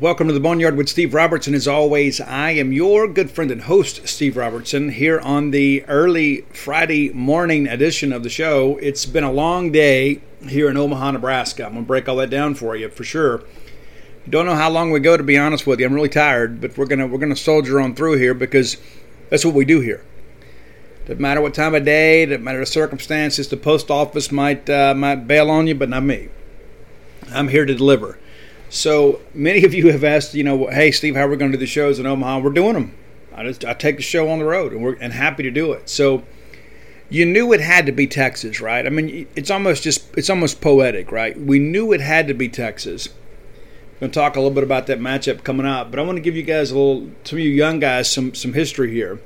Welcome to the Boneyard with Steve Robertson. As always, I am your good friend and host, Steve Robertson, here on the early Friday morning edition of the show. It's been a long day here in Omaha, Nebraska. I'm going to break all that down for you for sure. Don't know how long we go, to be honest with you. I'm really tired, but we're gonna we're gonna soldier on through here because that's what we do here. Doesn't matter what time of day, doesn't matter the circumstances. The post office might uh, might bail on you, but not me. I'm here to deliver. So many of you have asked, you know, hey Steve, how are we going to do the shows in Omaha? We're doing them. I just I take the show on the road, and we're and happy to do it. So you knew it had to be Texas, right? I mean, it's almost just it's almost poetic, right? We knew it had to be Texas. I'm going to talk a little bit about that matchup coming up, but I want to give you guys a little, some of you young guys, some some history here.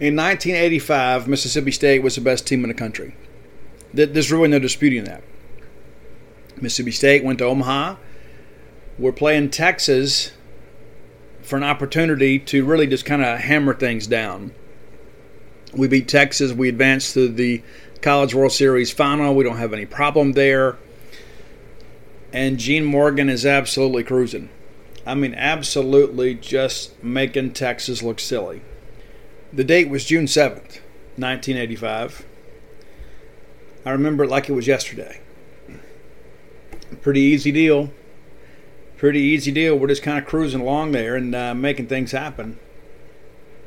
In 1985, Mississippi State was the best team in the country. There's really no disputing that. Mississippi State went to Omaha we're playing Texas for an opportunity to really just kind of hammer things down. We beat Texas. We advanced to the College World Series final. We don't have any problem there. And Gene Morgan is absolutely cruising. I mean, absolutely just making Texas look silly. The date was June 7th, 1985. I remember it like it was yesterday. Pretty easy deal pretty easy deal. We're just kind of cruising along there and uh, making things happen.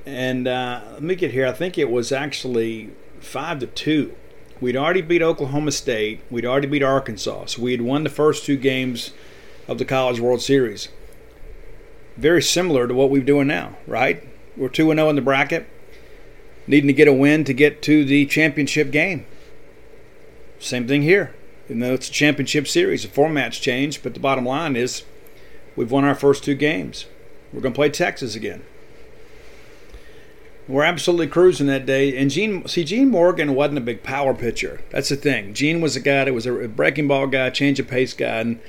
And uh, let me get here. I think it was actually five to two. We'd already beat Oklahoma State. We'd already beat Arkansas. So we had won the first two games of the College World Series. Very similar to what we're doing now, right? We're 2 0 in the bracket, needing to get a win to get to the championship game. Same thing here. You know, it's a championship series. The format's changed, but the bottom line is We've won our first two games. We're going to play Texas again. We're absolutely cruising that day. And Gene, see, Gene Morgan wasn't a big power pitcher. That's the thing. Gene was a guy that was a breaking ball guy, change of pace guy, and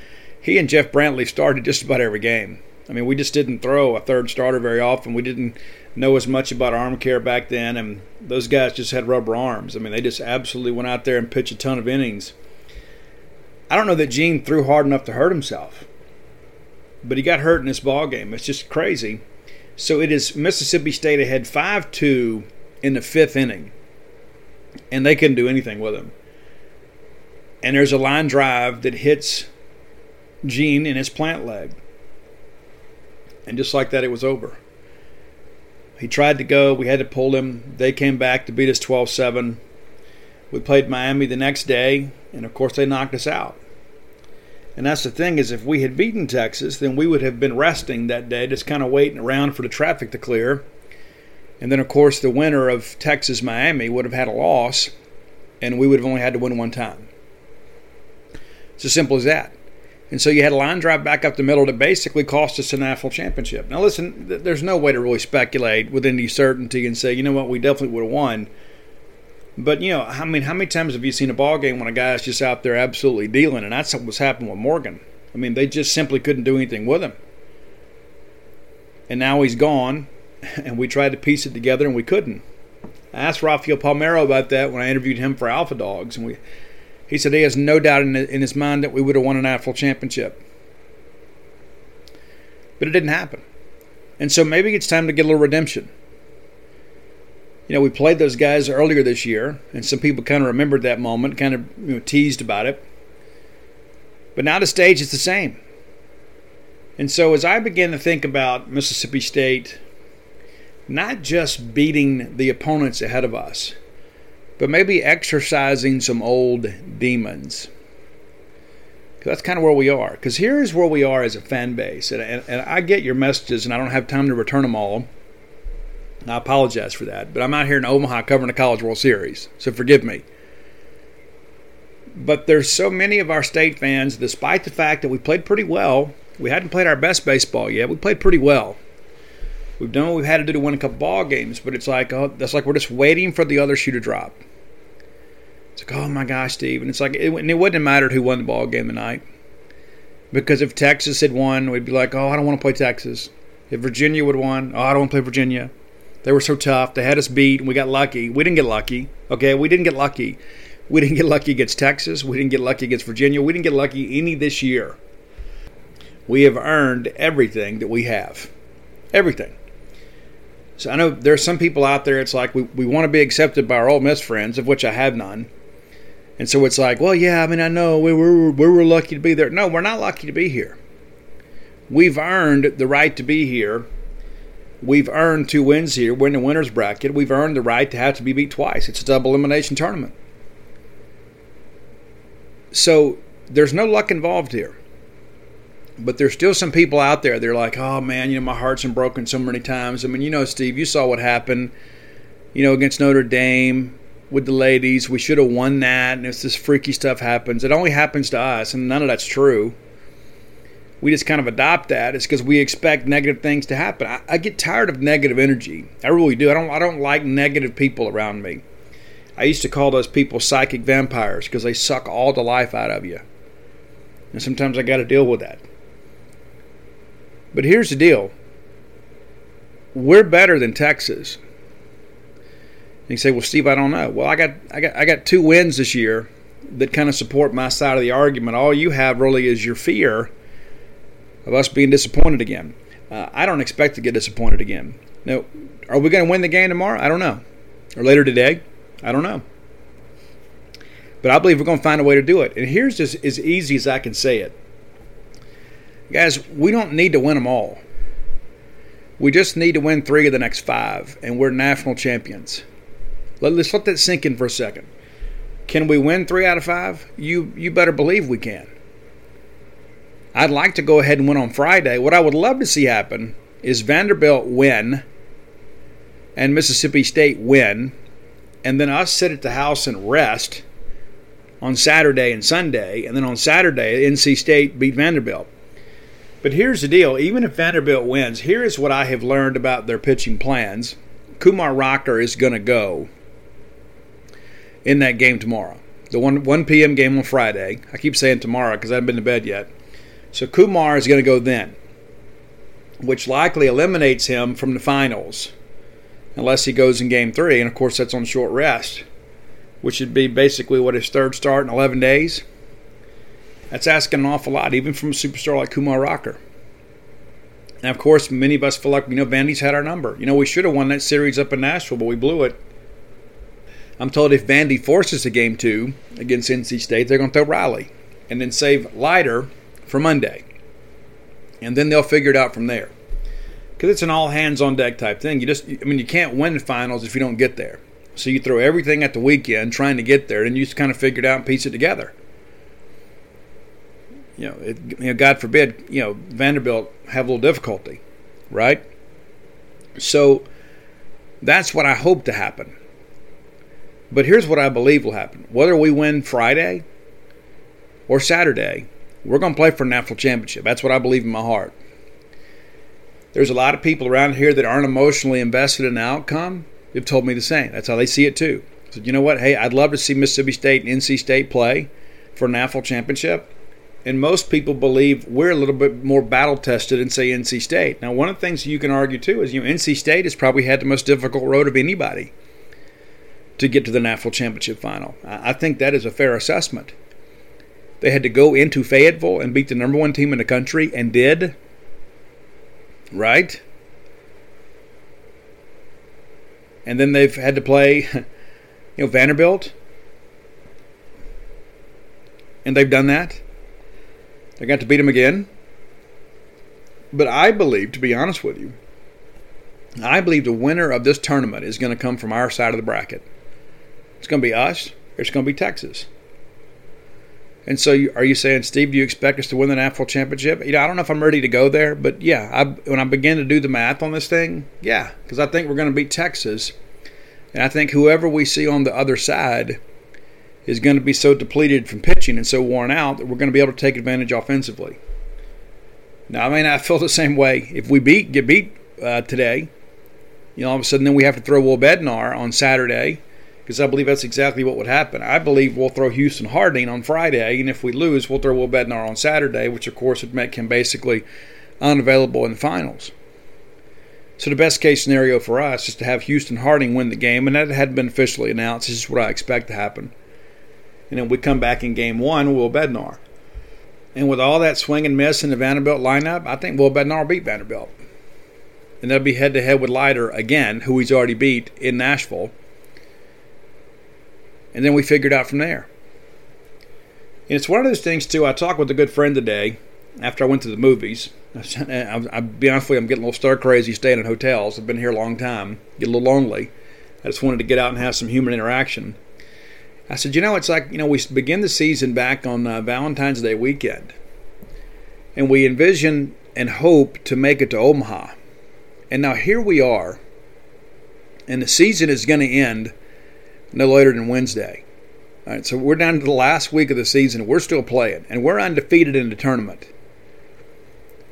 he and Jeff Brantley started just about every game. I mean, we just didn't throw a third starter very often. We didn't know as much about arm care back then, and those guys just had rubber arms. I mean, they just absolutely went out there and pitched a ton of innings. I don't know that Gene threw hard enough to hurt himself but he got hurt in this ball game. It's just crazy. So it is Mississippi State ahead 5 2 in the fifth inning, and they couldn't do anything with him. And there's a line drive that hits Gene in his plant leg. And just like that, it was over. He tried to go. We had to pull him. They came back to beat us 12 7. We played Miami the next day, and of course, they knocked us out. And that's the thing is, if we had beaten Texas, then we would have been resting that day, just kind of waiting around for the traffic to clear. And then, of course, the winner of Texas Miami would have had a loss, and we would have only had to win one time. It's as simple as that. And so you had a line drive back up the middle that basically cost us a national championship. Now, listen, there's no way to really speculate with any certainty and say, you know what, we definitely would have won. But you know, I mean, how many times have you seen a ball game when a guy's just out there absolutely dealing? And that's what was happening with Morgan. I mean, they just simply couldn't do anything with him. And now he's gone, and we tried to piece it together, and we couldn't. I asked Rafael Palmeiro about that when I interviewed him for Alpha Dogs, and we, he said he has no doubt in, in his mind that we would have won an national championship. But it didn't happen. And so maybe it's time to get a little redemption you know, we played those guys earlier this year, and some people kind of remembered that moment, kind of you know, teased about it. But now the stage is the same. And so as I began to think about Mississippi State, not just beating the opponents ahead of us, but maybe exercising some old demons. That's kind of where we are. Because here's where we are as a fan base. And, and, and I get your messages, and I don't have time to return them all. I apologize for that, but I'm out here in Omaha covering the College World Series, so forgive me. But there's so many of our state fans, despite the fact that we played pretty well, we hadn't played our best baseball yet. We played pretty well. We've done what we've had to do to win a couple ball games, but it's like oh, that's like we're just waiting for the other shoe to drop. It's like, oh my gosh, Steve, and it's like it, and it wouldn't have mattered who won the ball game tonight, because if Texas had won, we'd be like, oh, I don't want to play Texas. If Virginia would won, oh, I don't want to play Virginia. They were so tough. They had us beat, and we got lucky. We didn't get lucky. Okay, we didn't get lucky. We didn't get lucky against Texas. We didn't get lucky against Virginia. We didn't get lucky any this year. We have earned everything that we have. Everything. So I know there's some people out there, it's like we, we want to be accepted by our Ole Miss friends, of which I have none. And so it's like, well, yeah, I mean, I know we were, we were lucky to be there. No, we're not lucky to be here. We've earned the right to be here. We've earned two wins here. We're in the winner's bracket. We've earned the right to have to be beat twice. It's a double elimination tournament. So there's no luck involved here. But there's still some people out there. They're like, oh man, you know, my heart's been broken so many times. I mean, you know, Steve, you saw what happened, you know, against Notre Dame with the ladies. We should have won that. And it's this freaky stuff happens. It only happens to us, and none of that's true. We just kind of adopt that. It's because we expect negative things to happen. I, I get tired of negative energy. I really do. I don't. I don't like negative people around me. I used to call those people psychic vampires because they suck all the life out of you. And sometimes I got to deal with that. But here's the deal we're better than Texas. And you say, well, Steve, I don't know. Well, I got, I got, I got two wins this year that kind of support my side of the argument. All you have really is your fear of us being disappointed again. Uh, I don't expect to get disappointed again. Now, are we going to win the game tomorrow? I don't know. Or later today? I don't know. But I believe we're going to find a way to do it. And here's just as easy as I can say it. Guys, we don't need to win them all. We just need to win three of the next five, and we're national champions. Let, us let that sink in for a second. Can we win three out of five? You you better believe we can. I'd like to go ahead and win on Friday. What I would love to see happen is Vanderbilt win and Mississippi State win and then us sit at the house and rest on Saturday and Sunday, and then on Saturday, NC State beat Vanderbilt. But here's the deal even if Vanderbilt wins, here is what I have learned about their pitching plans. Kumar Rocker is going to go in that game tomorrow. The 1, 1 p.m. game on Friday. I keep saying tomorrow because I haven't been to bed yet. So Kumar is going to go then, which likely eliminates him from the finals unless he goes in game three. And of course, that's on short rest, which would be basically what his third start in 11 days. That's asking an awful lot, even from a superstar like Kumar Rocker. And of course, many of us feel like, you know, Vandy's had our number. You know, we should have won that series up in Nashville, but we blew it. I'm told if Vandy forces a game two against NC State, they're going to throw Riley and then save Leiter for Monday. And then they'll figure it out from there because it's an all hands on deck type thing. You just, I mean, you can't win finals if you don't get there. So you throw everything at the weekend trying to get there, and you just kind of figure it out and piece it together. You know, it, you know, God forbid, you know, Vanderbilt have a little difficulty, right? So that's what I hope to happen. But here's what I believe will happen: whether we win Friday or Saturday, we're going to play for a national championship. That's what I believe in my heart. There's a lot of people around here that aren't emotionally invested in the outcome. They've told me the same. That's how they see it too. So you know what? Hey, I'd love to see Mississippi State and NC State play for a national championship. And most people believe we're a little bit more battle tested than say NC State. Now, one of the things you can argue too is you know NC State has probably had the most difficult road of anybody to get to the national championship final. I think that is a fair assessment. They had to go into Fayetteville and beat the number one team in the country and did right? And then they've had to play, you know, Vanderbilt. And they've done that. They got to beat them again. But I believe, to be honest with you, I believe the winner of this tournament is going to come from our side of the bracket. It's going to be us, it's going to be Texas. And so, you, are you saying, Steve, do you expect us to win the national championship? You know, I don't know if I'm ready to go there, but yeah, I, when I begin to do the math on this thing, yeah, because I think we're going to beat Texas, and I think whoever we see on the other side is going to be so depleted from pitching and so worn out that we're going to be able to take advantage offensively. Now, I may not feel the same way if we beat get beat uh, today. You know, all of a sudden, then we have to throw Will Bednar on Saturday because I believe that's exactly what would happen. I believe we'll throw Houston Harding on Friday, and if we lose, we'll throw Will Bednar on Saturday, which of course would make him basically unavailable in the finals. So the best case scenario for us is to have Houston Harding win the game, and that hadn't been officially announced. This is what I expect to happen. And then we come back in game one, with Will Bednar. And with all that swing and miss in the Vanderbilt lineup, I think Will Bednar beat Vanderbilt. And they'll be head to head with Leiter again, who he's already beat in Nashville. And then we figured out from there. And it's one of those things, too. I talked with a good friend today after I went to the movies. I'll be honest with you, I'm getting a little stir crazy staying in hotels. I've been here a long time, get a little lonely. I just wanted to get out and have some human interaction. I said, you know, it's like, you know, we begin the season back on uh, Valentine's Day weekend. And we envision and hope to make it to Omaha. And now here we are. And the season is going to end no later than Wednesday. All right, so we're down to the last week of the season. We're still playing, and we're undefeated in the tournament.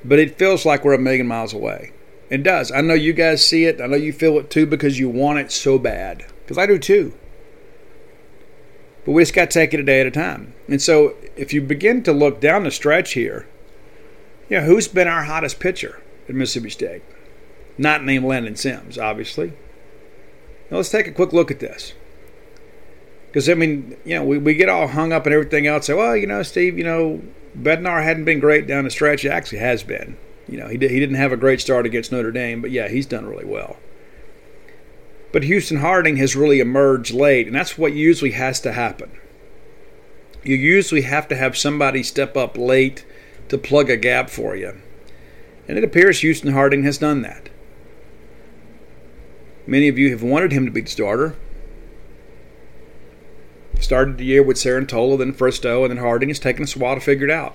But it feels like we're a million miles away. It does. I know you guys see it. I know you feel it too because you want it so bad. Because I do too. But we just got to take it a day at a time. And so if you begin to look down the stretch here, you know, who's been our hottest pitcher at Mississippi State? Not named Landon Sims, obviously. Now let's take a quick look at this. Because, I mean, you know, we, we get all hung up and everything else. Say, well, you know, Steve, you know, Bednar hadn't been great down the stretch. He actually has been. You know, he, did, he didn't have a great start against Notre Dame, but yeah, he's done really well. But Houston Harding has really emerged late, and that's what usually has to happen. You usually have to have somebody step up late to plug a gap for you. And it appears Houston Harding has done that. Many of you have wanted him to be the starter. Started the year with Sarantola, then Fristoe, and then Harding. It's taken us a while to figure it out.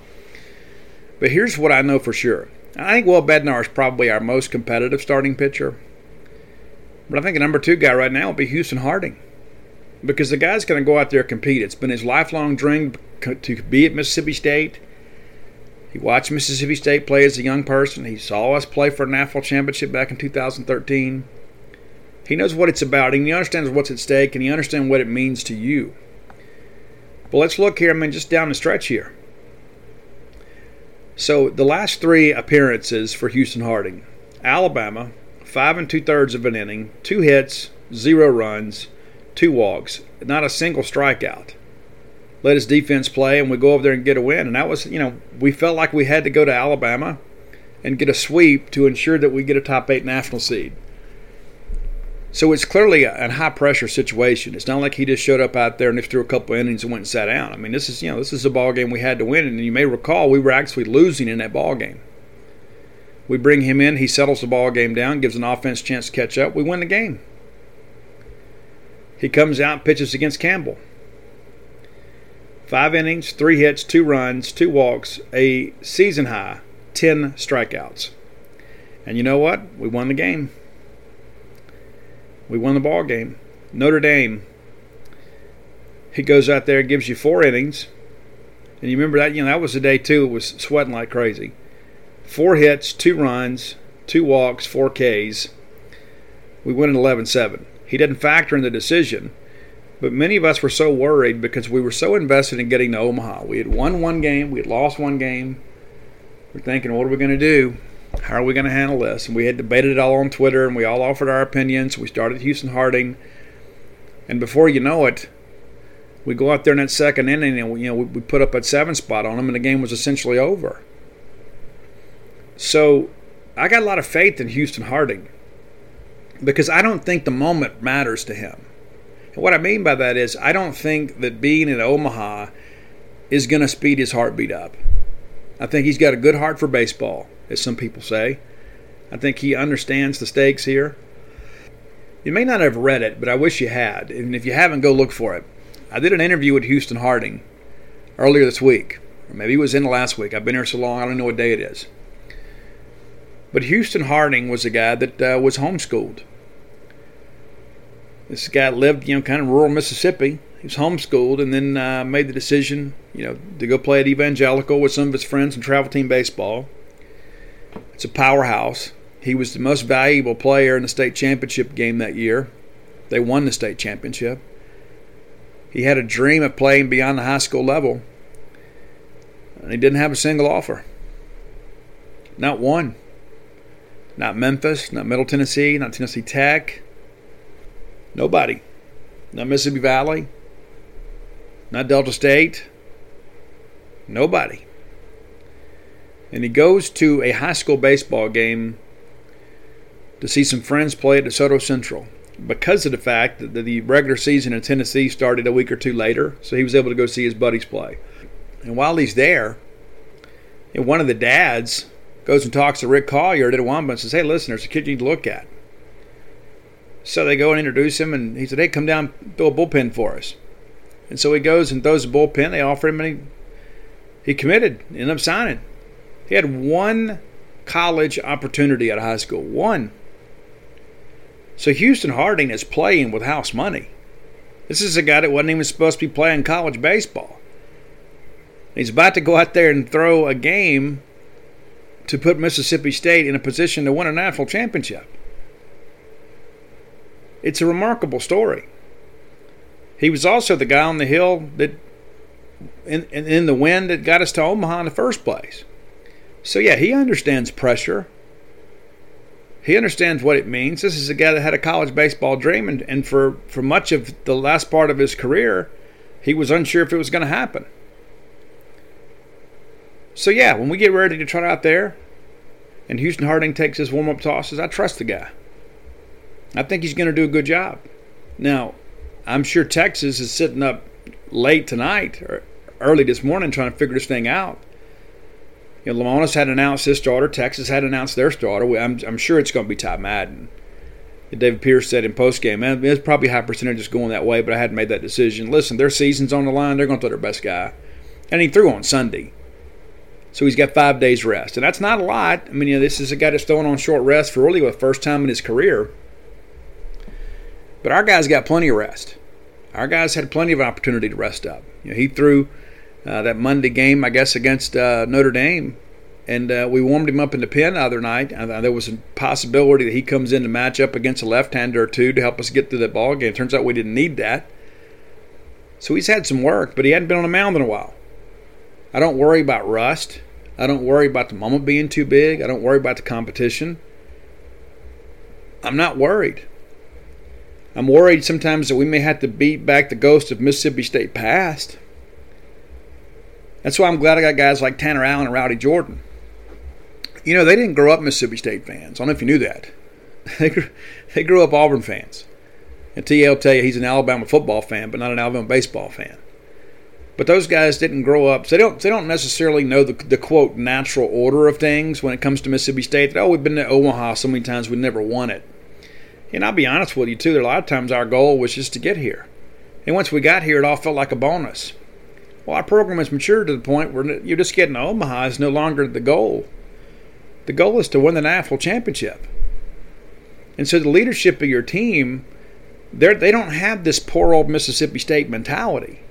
But here's what I know for sure. I think Will Bednar is probably our most competitive starting pitcher. But I think the number two guy right now will be Houston Harding. Because the guy's going to go out there and compete. It's been his lifelong dream to be at Mississippi State. He watched Mississippi State play as a young person. He saw us play for a national championship back in 2013. He knows what it's about, and he understands what's at stake, and he understands what it means to you. But let's look here, I mean, just down the stretch here. So the last three appearances for Houston Harding Alabama, five and two thirds of an inning, two hits, zero runs, two walks, not a single strikeout. Let his defense play, and we go over there and get a win. And that was, you know, we felt like we had to go to Alabama and get a sweep to ensure that we get a top eight national seed. So it's clearly a, high pressure situation. It's not like he just showed up out there and just threw a couple innings and went and sat down. I mean, this is you know this is a ball game we had to win, and you may recall we were actually losing in that ball game. We bring him in. He settles the ball game down, gives an offense chance to catch up. We win the game. He comes out and pitches against Campbell. Five innings, three hits, two runs, two walks, a season high, 10 strikeouts. And you know what? We won the game. We won the ball game. Notre Dame. He goes out there gives you four innings. And you remember that, you know, that was the day too. It was sweating like crazy four hits, two runs, two walks, four Ks. We win in 11 7. He didn't factor in the decision, but many of us were so worried because we were so invested in getting to Omaha. We had won one game, we had lost one game. We're thinking, what are we going to do? How are we going to handle this? And we had debated it all on Twitter and we all offered our opinions. We started Houston Harding. And before you know it, we go out there in that second inning and we, you know we, put up a seven spot on them and the game was essentially over. So I got a lot of faith in Houston Harding because I don't think the moment matters to him. And what I mean by that is, I don't think that being in Omaha is going to speed his heartbeat up. I think he's got a good heart for baseball, as some people say. I think he understands the stakes here. You may not have read it, but I wish you had. And if you haven't, go look for it. I did an interview with Houston Harding earlier this week, or maybe it was in the last week. I've been here so long, I don't know what day it is. But Houston Harding was a guy that uh, was homeschooled. This guy lived, you know, kind of rural Mississippi. He was homeschooled and then uh, made the decision, you know, to go play at Evangelical with some of his friends in travel team baseball. It's a powerhouse. He was the most valuable player in the state championship game that year. They won the state championship. He had a dream of playing beyond the high school level, and he didn't have a single offer. Not one. Not Memphis, not Middle Tennessee, not Tennessee Tech. Nobody. Not Mississippi Valley. Not Delta State. Nobody. And he goes to a high school baseball game to see some friends play at DeSoto Central because of the fact that the regular season in Tennessee started a week or two later, so he was able to go see his buddies play. And while he's there, one of the dads goes and talks to Rick Collier at Itawamba and says, Hey, listen, there's a kid you need to look at. So they go and introduce him, and he said, Hey, come down, throw a bullpen for us. And so he goes and throws a bullpen. They offer him, and he, he committed, ended up signing. He had one college opportunity at high school. One. So Houston Harding is playing with house money. This is a guy that wasn't even supposed to be playing college baseball. He's about to go out there and throw a game to put Mississippi State in a position to win a national championship. It's a remarkable story. He was also the guy on the hill that, in, in the wind, that got us to Omaha in the first place. So, yeah, he understands pressure. He understands what it means. This is a guy that had a college baseball dream, and, and for, for much of the last part of his career, he was unsure if it was going to happen. So yeah, when we get ready to trot out there, and Houston Harding takes his warm up tosses, I trust the guy. I think he's going to do a good job. Now, I'm sure Texas is sitting up late tonight or early this morning trying to figure this thing out. You know, Lemonis had announced his starter. Texas had announced their starter. I'm, I'm sure it's going to be Ty Madden. David Pierce said in postgame, man, it's probably high percentages going that way, but I hadn't made that decision. Listen, their season's on the line. They're going to throw their best guy. And he threw on Sunday. So he's got five days rest. And that's not a lot. I mean, you know, this is a guy that's throwing on short rest for really the first time in his career. But our guys got plenty of rest. Our guys had plenty of opportunity to rest up. You know, he threw uh, that Monday game, I guess, against uh, Notre Dame, and uh, we warmed him up in the pen the other night. Uh, there was a possibility that he comes in to match up against a left-hander or two to help us get through that ball game. Turns out we didn't need that. So he's had some work, but he hadn't been on a mound in a while. I don't worry about rust. I don't worry about the moment being too big. I don't worry about the competition. I'm not worried. I'm worried sometimes that we may have to beat back the ghost of Mississippi State past. That's why I'm glad I got guys like Tanner Allen and Rowdy Jordan. You know, they didn't grow up Mississippi State fans. I don't know if you knew that. They grew, they grew up Auburn fans. And TL will tell you he's an Alabama football fan, but not an Alabama baseball fan. But those guys didn't grow up, so they don't they don't necessarily know the, the quote natural order of things when it comes to Mississippi State. That oh, we've been to Omaha so many times we never won it. And I'll be honest with you too. There a lot of times our goal was just to get here, and once we got here, it all felt like a bonus. Well, our program has matured to the point where you're just getting to Omaha is no longer the goal. The goal is to win the national championship. And so the leadership of your team, they they don't have this poor old Mississippi State mentality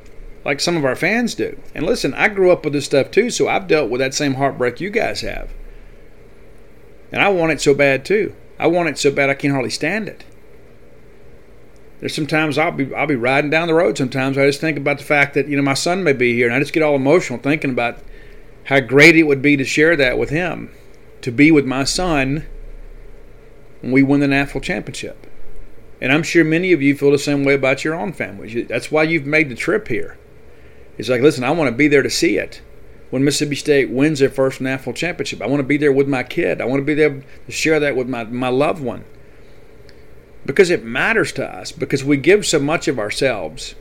like some of our fans do. And listen, I grew up with this stuff too, so I've dealt with that same heartbreak you guys have. And I want it so bad too. I want it so bad I can hardly stand it. There's sometimes I'll be I'll be riding down the road. Sometimes I just think about the fact that you know my son may be here, and I just get all emotional thinking about how great it would be to share that with him, to be with my son when we win the national championship. And I'm sure many of you feel the same way about your own families. That's why you've made the trip here. It's like, listen, I want to be there to see it. When Mississippi State wins their first national championship, I want to be there with my kid. I want to be there to share that with my, my loved one. Because it matters to us, because we give so much of ourselves.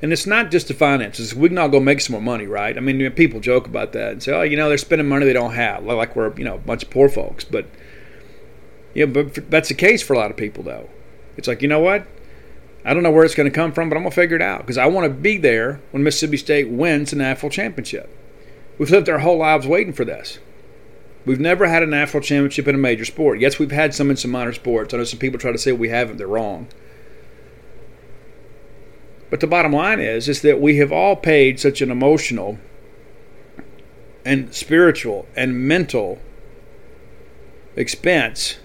And it's not just the finances. We can all go make some more money, right? I mean, people joke about that and say, oh, you know, they're spending money they don't have, like we're, you know, a bunch of poor folks. But, yeah, but that's the case for a lot of people, though. It's like, you know what? I don't know where it's going to come from, but I'm going to figure it out because I want to be there when Mississippi State wins the national championship. We've lived our whole lives waiting for this. We've never had a national championship in a major sport. Yes, we've had some in some minor sports. I know some people try to say we haven't. They're wrong. But the bottom line is, is that we have all paid such an emotional and spiritual and mental expense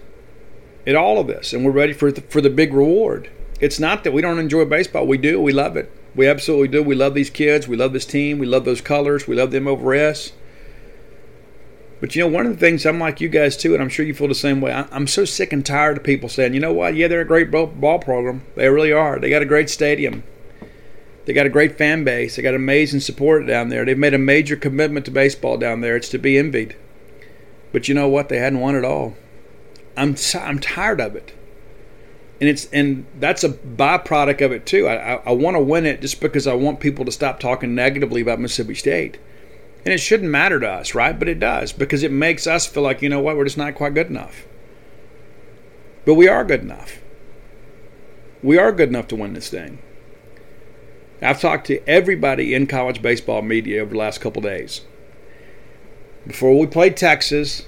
in all of this, and we're ready for the, for the big reward. It's not that we don't enjoy baseball. We do. We love it. We absolutely do. We love these kids. We love this team. We love those colors. We love them over us. But you know, one of the things I'm like you guys too, and I'm sure you feel the same way. I'm so sick and tired of people saying, you know what? Yeah, they're a great ball program. They really are. They got a great stadium. They got a great fan base. They got amazing support down there. They've made a major commitment to baseball down there. It's to be envied. But you know what? They hadn't won at all. I'm I'm tired of it, and it's and that's a byproduct of it too. I I, I want to win it just because I want people to stop talking negatively about Mississippi State, and it shouldn't matter to us, right? But it does because it makes us feel like you know what we're just not quite good enough. But we are good enough. We are good enough to win this thing. I've talked to everybody in college baseball media over the last couple days. Before we played Texas,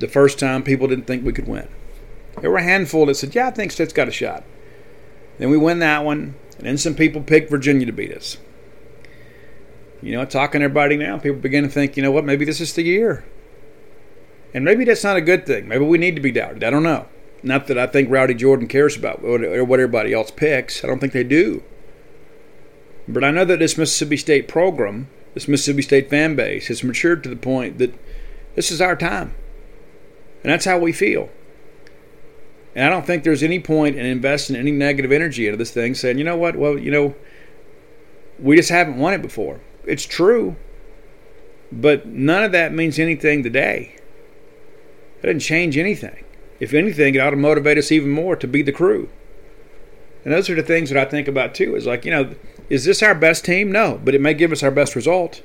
the first time people didn't think we could win. There were a handful that said, Yeah, I think State's got a shot. Then we win that one, and then some people picked Virginia to beat us. You know, talking to everybody now, people begin to think, you know what, maybe this is the year. And maybe that's not a good thing. Maybe we need to be doubted. I don't know. Not that I think Rowdy Jordan cares about what everybody else picks. I don't think they do. But I know that this Mississippi State program, this Mississippi State fan base, has matured to the point that this is our time. And that's how we feel. And I don't think there's any point in investing any negative energy into this thing saying, you know what, well, you know, we just haven't won it before. It's true. But none of that means anything today. It doesn't change anything. If anything, it ought to motivate us even more to be the crew. And those are the things that I think about too. Is like, you know, is this our best team? No, but it may give us our best result.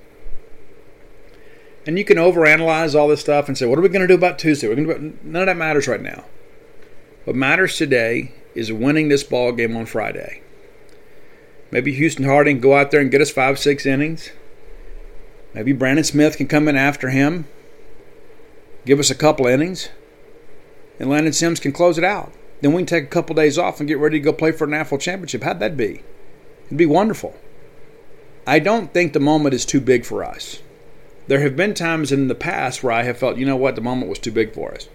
And you can overanalyze all this stuff and say, what are we going to do about Tuesday? We're going to none of that matters right now. What matters today is winning this ball game on Friday. Maybe Houston Harding go out there and get us five, six innings. Maybe Brandon Smith can come in after him, give us a couple innings, and Landon Sims can close it out. Then we can take a couple days off and get ready to go play for a national championship. How'd that be? It'd be wonderful. I don't think the moment is too big for us. There have been times in the past where I have felt, you know what, the moment was too big for us.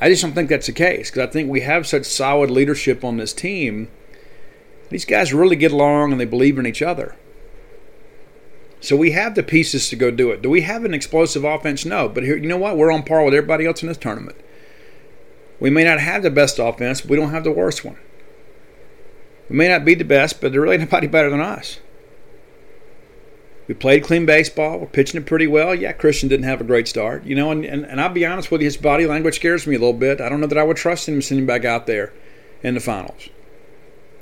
I just don't think that's the case because I think we have such solid leadership on this team. These guys really get along and they believe in each other. So we have the pieces to go do it. Do we have an explosive offense? No. But here, you know what? We're on par with everybody else in this tournament. We may not have the best offense, but we don't have the worst one. We may not be the best, but there really nobody better than us. We played clean baseball. We're pitching it pretty well. Yeah, Christian didn't have a great start, you know, and, and, and I'll be honest with you, his body language scares me a little bit. I don't know that I would trust him sending back out there in the finals.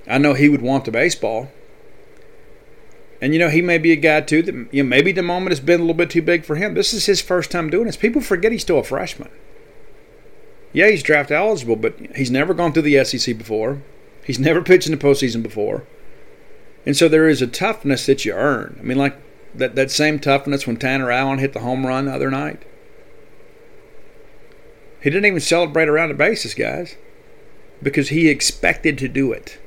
I know he would want the baseball. And you know, he may be a guy too that you know, maybe the moment has been a little bit too big for him. This is his first time doing this. People forget he's still a freshman. Yeah, he's draft eligible, but he's never gone through the SEC before. He's never pitched in the postseason before. And so there is a toughness that you earn. I mean, like that, that same toughness when Tanner Allen hit the home run the other night. He didn't even celebrate around the bases, guys, because he expected to do it.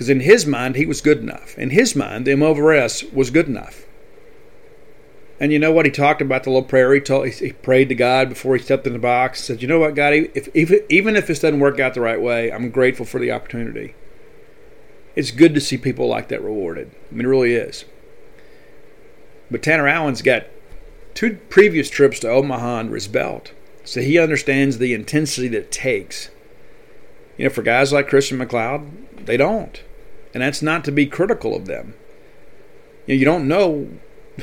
Because in his mind, he was good enough. In his mind, the M over S was good enough. And you know what? He talked about the little prayer. He, told, he prayed to God before he stepped in the box. Said, "You know what, God? If, if, even if this doesn't work out the right way, I'm grateful for the opportunity." It's good to see people like that rewarded. I mean, it really is. But Tanner Allen's got two previous trips to Omaha under his belt, so he understands the intensity that it takes. You know, for guys like Christian MacLeod, they don't, and that's not to be critical of them. You, know, you don't know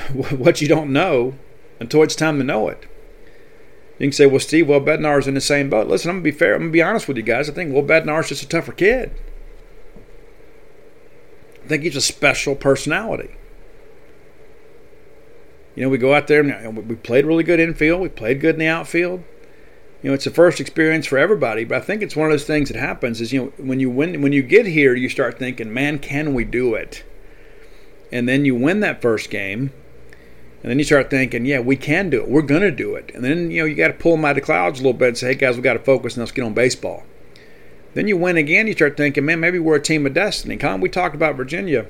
what you don't know until it's time to know it. You can say, well, Steve, Will Bednar's in the same boat. Listen, I'm going to be fair. I'm going to be honest with you guys. I think Will Bednar's just a tougher kid. I think he's a special personality. You know, we go out there and we played really good infield. We played good in the outfield. You know, it's the first experience for everybody, but I think it's one of those things that happens is, you know, when you win, when you get here, you start thinking, man, can we do it? And then you win that first game and then you start thinking, yeah, we can do it. We're going to do it. And then, you know, you got to pull them out of the clouds a little bit and say, hey, guys, we got to focus and let's get on baseball. Then you win again, you start thinking, man, maybe we're a team of destiny. Of, we talked about Virginia.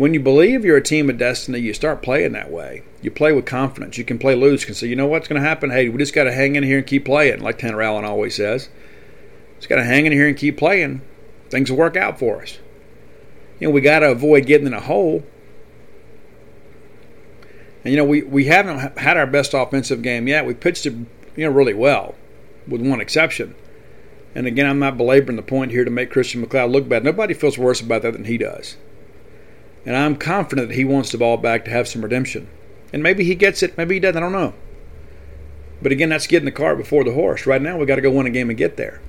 When you believe you're a team of destiny, you start playing that way. You play with confidence. You can play loose. You can say, you know what's going to happen? Hey, we just got to hang in here and keep playing, like Tanner Allen always says. Just got to hang in here and keep playing. Things will work out for us. You know, we got to avoid getting in a hole and you know, we, we haven't had our best offensive game yet. We pitched it, you know, really well, with one exception. And again, I'm not belaboring the point here to make Christian MacLeod look bad. Nobody feels worse about that than he does. And I'm confident that he wants the ball back to have some redemption. And maybe he gets it, maybe he doesn't, I don't know. But again, that's getting the cart before the horse. Right now, we got to go win a game and get there.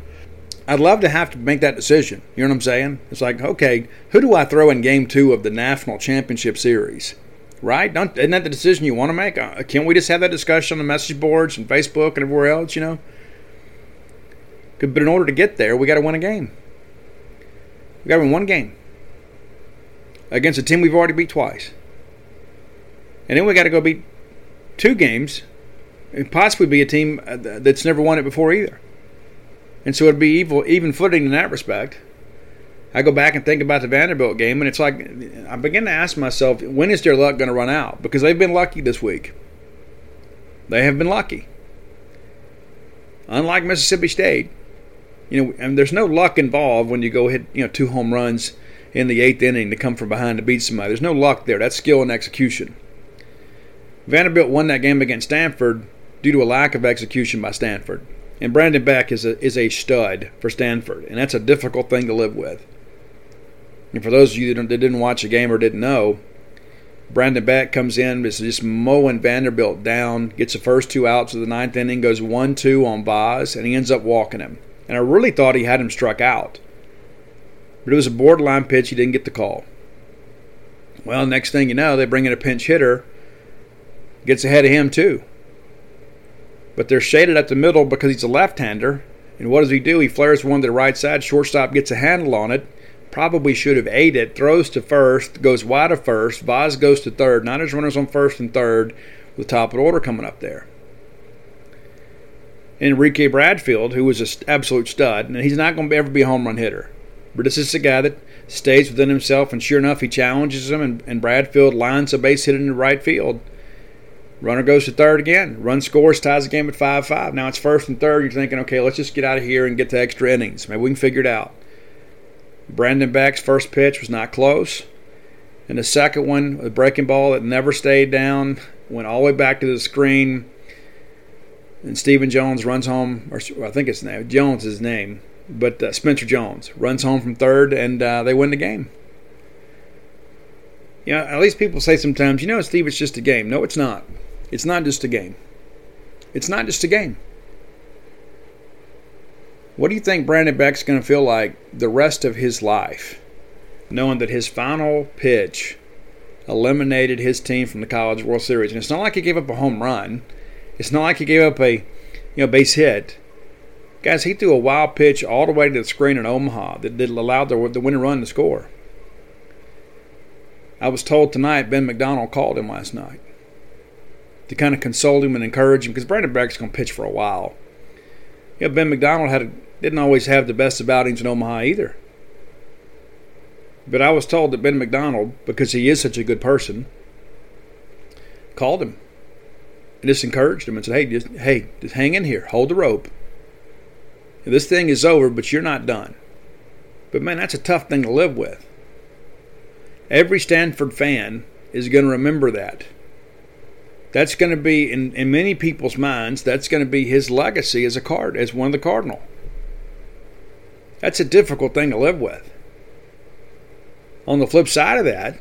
I'd love to have to make that decision. You know what I'm saying? It's like, okay, who do I throw in game two of the National Championship Series? Right? Don't, isn't that the decision you want to make? Uh, can't we just have that discussion on the message boards and Facebook and everywhere else, you know? But in order to get there, we got to win a game. We got to win one game against a team we've already beat twice. And then we got to go beat two games and possibly be a team uh, that's never won it before either. And so it'd be evil, even footing in that respect. I go back and think about the Vanderbilt game, and it's like I begin to ask myself, when is their luck going to run out? Because they've been lucky this week. They have been lucky. Unlike Mississippi State, you know, and there's no luck involved when you go hit, you know, two home runs in the eighth inning to come from behind to beat somebody. There's no luck there. That's skill and execution. Vanderbilt won that game against Stanford due to a lack of execution by Stanford. And Brendan Beck is a, is a stud for Stanford, and that's a difficult thing to live with. And for those of you that didn't watch the game or didn't know, Brendan Beck comes in, is just mowing Vanderbilt down, gets the first two outs of the ninth inning, goes 1 2 on Vaz, and he ends up walking him. And I really thought he had him struck out. But it was a borderline pitch, he didn't get the call. Well, next thing you know, they bring in a pinch hitter, gets ahead of him too. But they're shaded at the middle because he's a left hander. And what does he do? He flares one to the right side, shortstop gets a handle on it probably should have ate it, throws to first, goes wide of first, Vaz goes to third. Niners runners on first and third with top of the order coming up there. Enrique Bradfield, who was an absolute stud, and he's not going to ever be a home run hitter. But this is a guy that stays within himself, and sure enough, he challenges him, and, and Bradfield lines a base hit in the right field. Runner goes to third again. Run scores, ties the game at 5 5. Now it's first and third. You're thinking, okay, let's just get out of here and get to extra innings. Maybe we can figure it out. Brendan Beck's first pitch was not close. And the second one, a breaking ball that never stayed down, went all the way back to the screen. And Stephen Jones runs home, or I think it's name Jones name, but uh, Spencer Jones runs home from third, and uh, they win the game. You know, at least people say sometimes, you know, Steve, it's just a game. No, it's not. It's not just a game. It's not just a game. What do you think Brendan Beck's going to feel like the rest of his life, knowing that his final pitch eliminated his team from the College World Series? And it's not like he gave up a home run. It's not like he gave up a you know base hit. Guys, he threw a wild pitch all the way to the screen in Omaha that, that allowed the, the winning run to score. I was told tonight Ben McDonald called him last night to kind of console him and encourage him because Brendan Beck's going to pitch for a while. Yeah, Ben McDonald had a didn't always have the best outings in Omaha either. But I was told that Ben McDonald, because he is such a good person, called him and just encouraged him and said, "Hey, just hey, just hang in here, hold the rope. This thing is over, but you're not done." But man, that's a tough thing to live with. Every Stanford fan is going to remember that. That's going to be in, in many people's minds. That's going to be his legacy as a card, as one of the Cardinal. That's a difficult thing to live with. On the flip side of that,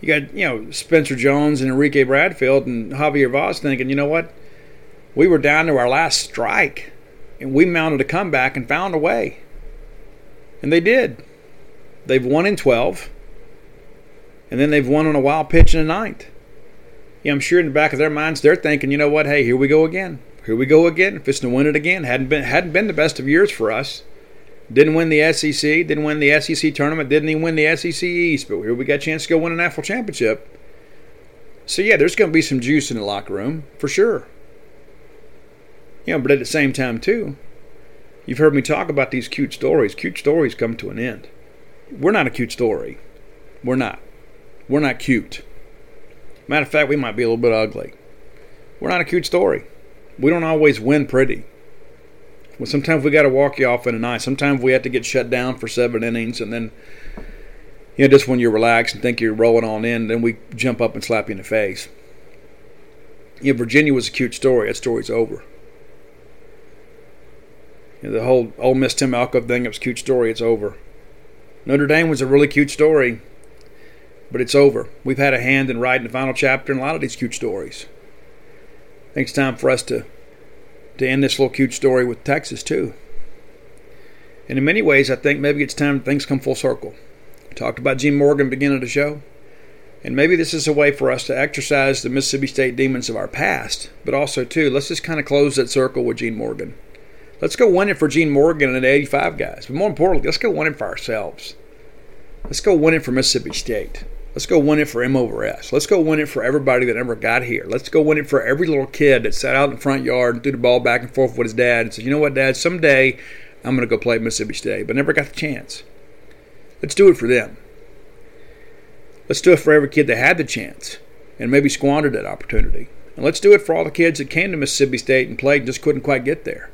you got, you know, Spencer Jones and Enrique Bradfield and Javier Vaz thinking, you know what? We were down to our last strike and we mounted a comeback and found a way. And they did. They've won in 12, and then they've won on a wild pitch in the ninth. Yeah, I'm sure in the back of their minds they're thinking, you know what? Hey, here we go again. Here we go again. If it's to win it again, hadn't been hadn't been the best of years for us. Didn't win the SEC, didn't win the SEC tournament, didn't even win the SEC East, but here we got a chance to go win a national championship. So yeah, there's going to be some juice in the locker room for sure. You know, but at the same time too, you've heard me talk about these cute stories. Cute stories come to an end. We're not a cute story. We're not. We're not cute. Matter of fact, we might be a little bit ugly. We're not a cute story. We don't always win pretty. Well, sometimes we got to walk you off in a night. Sometimes we have to get shut down for seven innings, and then you know just when you're relaxed and think you're rolling on in, then we jump up and slap you in the face. You know, Virginia was a cute story. That story's over. You know, the whole Ole Miss Tim Elko thing, it was a cute story. It's over. Notre Dame was a really cute story, but it's over. We've had a hand in writing the final chapter in a lot of these cute stories. I think it's time for us to, to end this little cute story with Texas, too. And in many ways, I think maybe it's time things come full circle. We talked about Gene Morgan beginning the show. And maybe this is a way for us to exercise the Mississippi State demons of our past, but also, too, let's just kind of close that circle with Gene Morgan. Let's go win it for Gene Morgan and the 85 guys. But more importantly, let's go win it for ourselves. Let's go win it for Mississippi State. Let's go win it for M over S. Let's go win it for everybody that ever got here. Let's go win it for every little kid that sat out in the front yard and threw the ball back and forth with his dad and said, you know what, Dad, someday I'm going to go play Mississippi State, but never got the chance. Let's do it for them. Let's do it for every kid that had the chance and maybe squandered that opportunity. And let's do it for all the kids that came to Mississippi State and played and just couldn't quite get there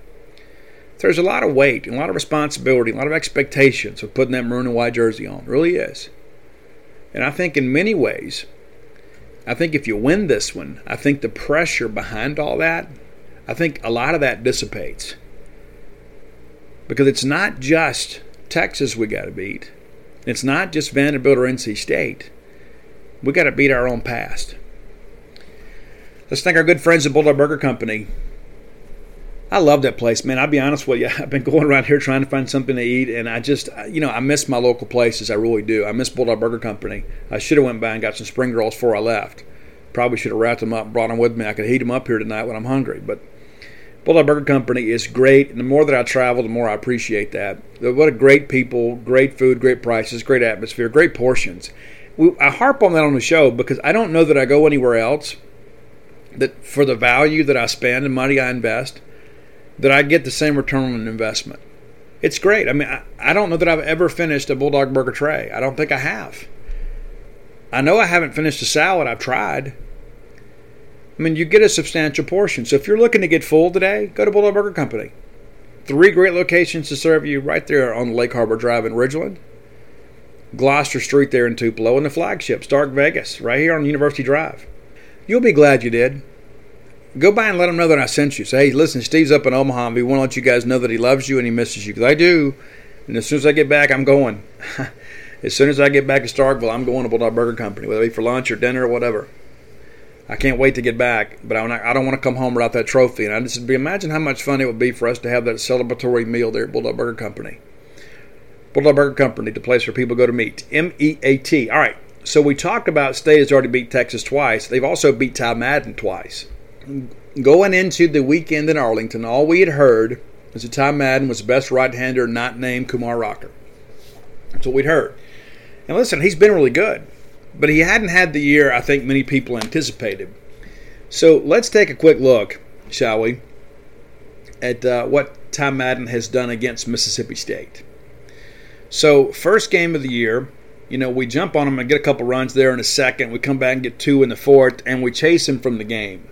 there's a lot of weight and a lot of responsibility, a lot of expectations of putting that maroon and white jersey on. It really is. And I think in many ways, I think if you win this one, I think the pressure behind all that, I think a lot of that dissipates. Because it's not just Texas we got to beat. It's not just Vanderbilt or NC State. We got to beat our own past. Let's thank our good friends at Bulldog Burger Company I love that place, man. I'll be honest with you. I've been going around here trying to find something to eat, and I just, you know, I miss my local places. I really do. I miss Bulldog Burger Company. I should have went by and got some spring rolls before I left. Probably should have wrapped them up brought them with me. I could heat them up here tonight when I'm hungry. But Bulldog Burger Company is great, and the more that I travel, the more I appreciate that. What a great people, great food, great prices, great atmosphere, great portions. We, I harp on that on the show because I don't know that I go anywhere else that for the value that I spend and money I invest – that I get the same return on investment. It's great. I mean, I, I don't know that I've ever finished a Bulldog Burger tray. I don't think I have. I know I haven't finished a salad. I've tried. I mean, you get a substantial portion. So if you're looking to get full today, go to Bulldog Burger Company. Three great locations to serve you right there on Lake Harbor Drive in Ridgeland, Gloster Street there in Tupelo, and the flagship, Stark Vegas, right here on University Drive. You'll be glad you did go by and let him know that I sent you. Say, hey, listen, Steve's up in Omaha, and we want to let you guys know that he loves you and he misses you. Because I do. And as soon as I get back, I'm going. as soon as I get back to Starkville, I'm going to Bulldog Burger Company, whether it be for lunch or dinner or whatever. I can't wait to get back, but I, don't want to come home without that trophy. And I just imagine how much fun it would be for us to have that celebratory meal there at Bulldog Burger Company. Bulldog Burger Company, the place where people go to meet. M E A T. All right. So we talked about State has already beat Texas twice. They've also beat Ty Madden twice going into the weekend in Arlington, all we had heard was that Ty Madden was the best right-hander not named Kumar Rocker. That's what we'd heard. And listen, he's been really good, but he hadn't had the year I think many people anticipated. So let's take a quick look, shall we, at uh, what Ty Madden has done against Mississippi State. So first game of the year, you know, we jump on him and get a couple runs there in a second. We come back and get two in the fourth, and we chase him from the game.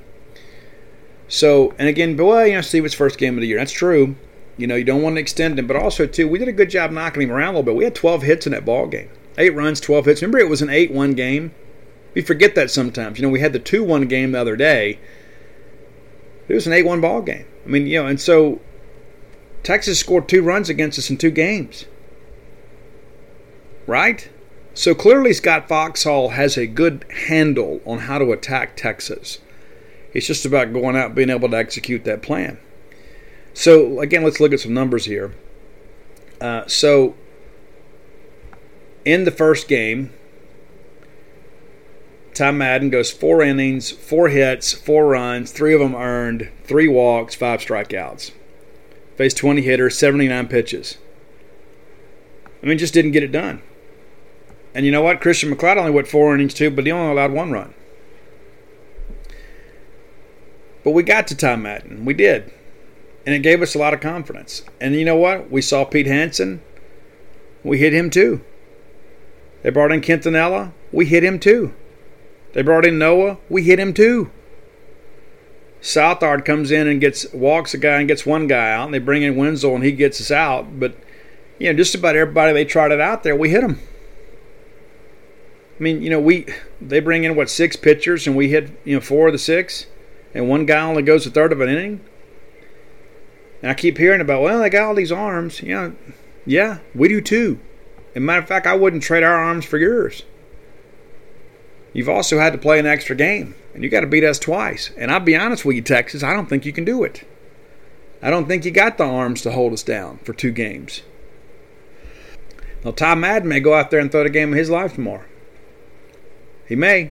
So, and again, but well, you know, Steve, it's first game of the year. That's true. You know, you don't want to extend him, but also too, we did a good job knocking him around a little bit. We had 12 hits in that ball game, eight runs, 12 hits. Remember, it was an 8-1 game. We forget that sometimes. You know, we had the 2-1 game the other day. It was an 8-1 ball game. I mean, you know, and so Texas scored two runs against us in two games. Right? So clearly Scott Foxhall has a good handle on how to attack Texas. It's just about going out being able to execute that plan. So, again, let's look at some numbers here. Uh, so, in the first game, Ty Madden goes four innings, four hits, four runs, three of them earned, three walks, five strikeouts. Faced 20 hitters, 79 pitches. I mean, just didn't get it done. And you know what? Christian MacLeod only went four innings too, but he only allowed one run. But we got to Tom Madden. We did. And it gave us a lot of confidence. And you know what? We saw Pete Hansen. We hit him too. They brought in Quintanilla. We hit him too. They brought in Noah. We hit him too. Southard comes in and gets walks a guy and gets one guy out, and they bring in Wenzel and he gets us out. But you know, just about everybody they trotted out there, we hit them. I mean, you know, we they bring in what six pitchers and we hit you know four of the six and one guy only goes a third of an inning. And I keep hearing about, well, they got all these arms. Know, yeah, we do too. As matter of fact, I wouldn't trade our arms for yours. You've also had to play an extra game, and you got to beat us twice. And I'll be honest with you, Texas, I don't think you can do it. I don't think you got the arms to hold us down for two games. Now, Ty Madden may go out there and throw the game of his life tomorrow. He may.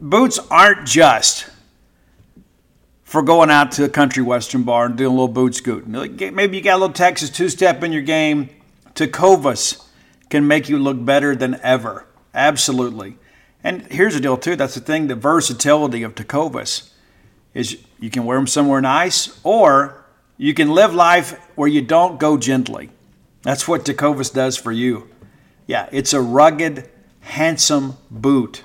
boots aren't just for going out to a country western bar and doing a little boot scooting. Maybe you got a little Texas two step in your game. Tecovas can make you look better than ever. Absolutely. And here's the deal, too. That's the thing the versatility of Tecovas is you can wear them somewhere nice or you can live life where you don't go gently. That's what Tecovas does for you. Yeah, it's a rugged, handsome boot.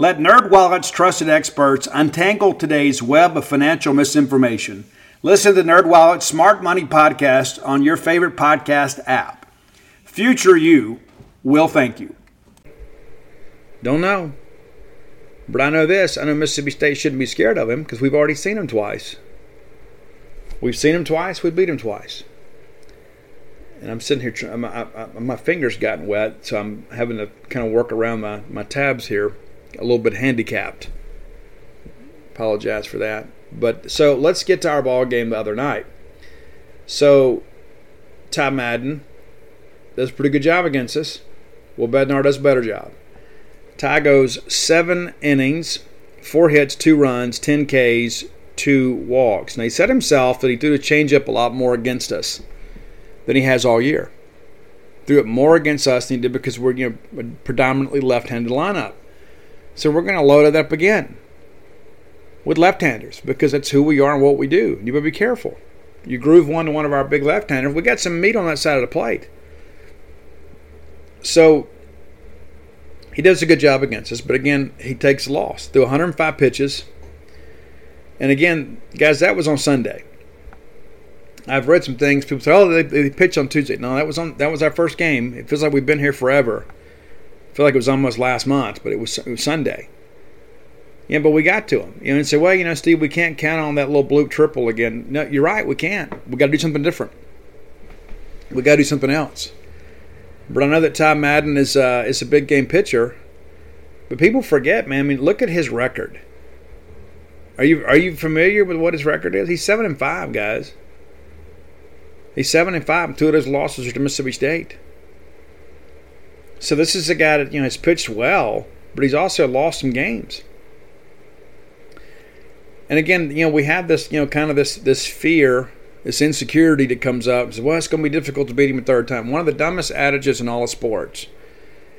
Let NerdWallet's trusted experts untangle today's web of financial misinformation. Listen to NerdWallet's Smart Money podcast on your favorite podcast app. Future you will thank you. Don't know. But I know this. I know Mississippi State shouldn't be scared of him because we've already seen him twice. We've seen him twice. We beat him twice. And I'm sitting here, my, my fingers gotten wet, so I'm having to kind of work around my, my tabs here a little bit handicapped. Apologize for that. But so let's get to our ball game the other night. So Ty Madden does a pretty good job against us. Will Bednar does a better job. Ty goes seven innings, four hits, two runs, 10 Ks, two walks. Now he said himself that he threw the changeup a lot more against us than he has all year. Threw it more against us than he did because we're you know, predominantly left-handed lineup. So we're going to load it up again with left-handers because that's who we are and what we do. You better be careful. You groove one to one of our big left-handers. We got some meat on that side of the plate. So he does a good job against us, but again, he takes a loss through 105 pitches. And again, guys, that was on Sunday. I've read some things. People say, "Oh, they, they pitched on Tuesday." No, that was on. That was our first game. It feels like we've been here forever. I feel like it was almost last month, but it was, it was Sunday. Yeah, but we got to him. You know, and say, well, you know, Steve, we can't count on that little bloop triple again. No, you're right, we can't. We got to do something different. We got to do something else. But I know that Ty Madden is uh, is a big game pitcher, but people forget, man. I mean, look at his record. Are you are you familiar with what his record is? He's seven and five, guys. He's seven and five, two of those losses are to Mississippi State. So this is a guy that you know has pitched well, but he's also lost some games. And again, you know, we have this, you know, kind of this this fear, this insecurity that comes up. Says, well, it's going to be difficult to beat him a third time. One of the dumbest adages in all of sports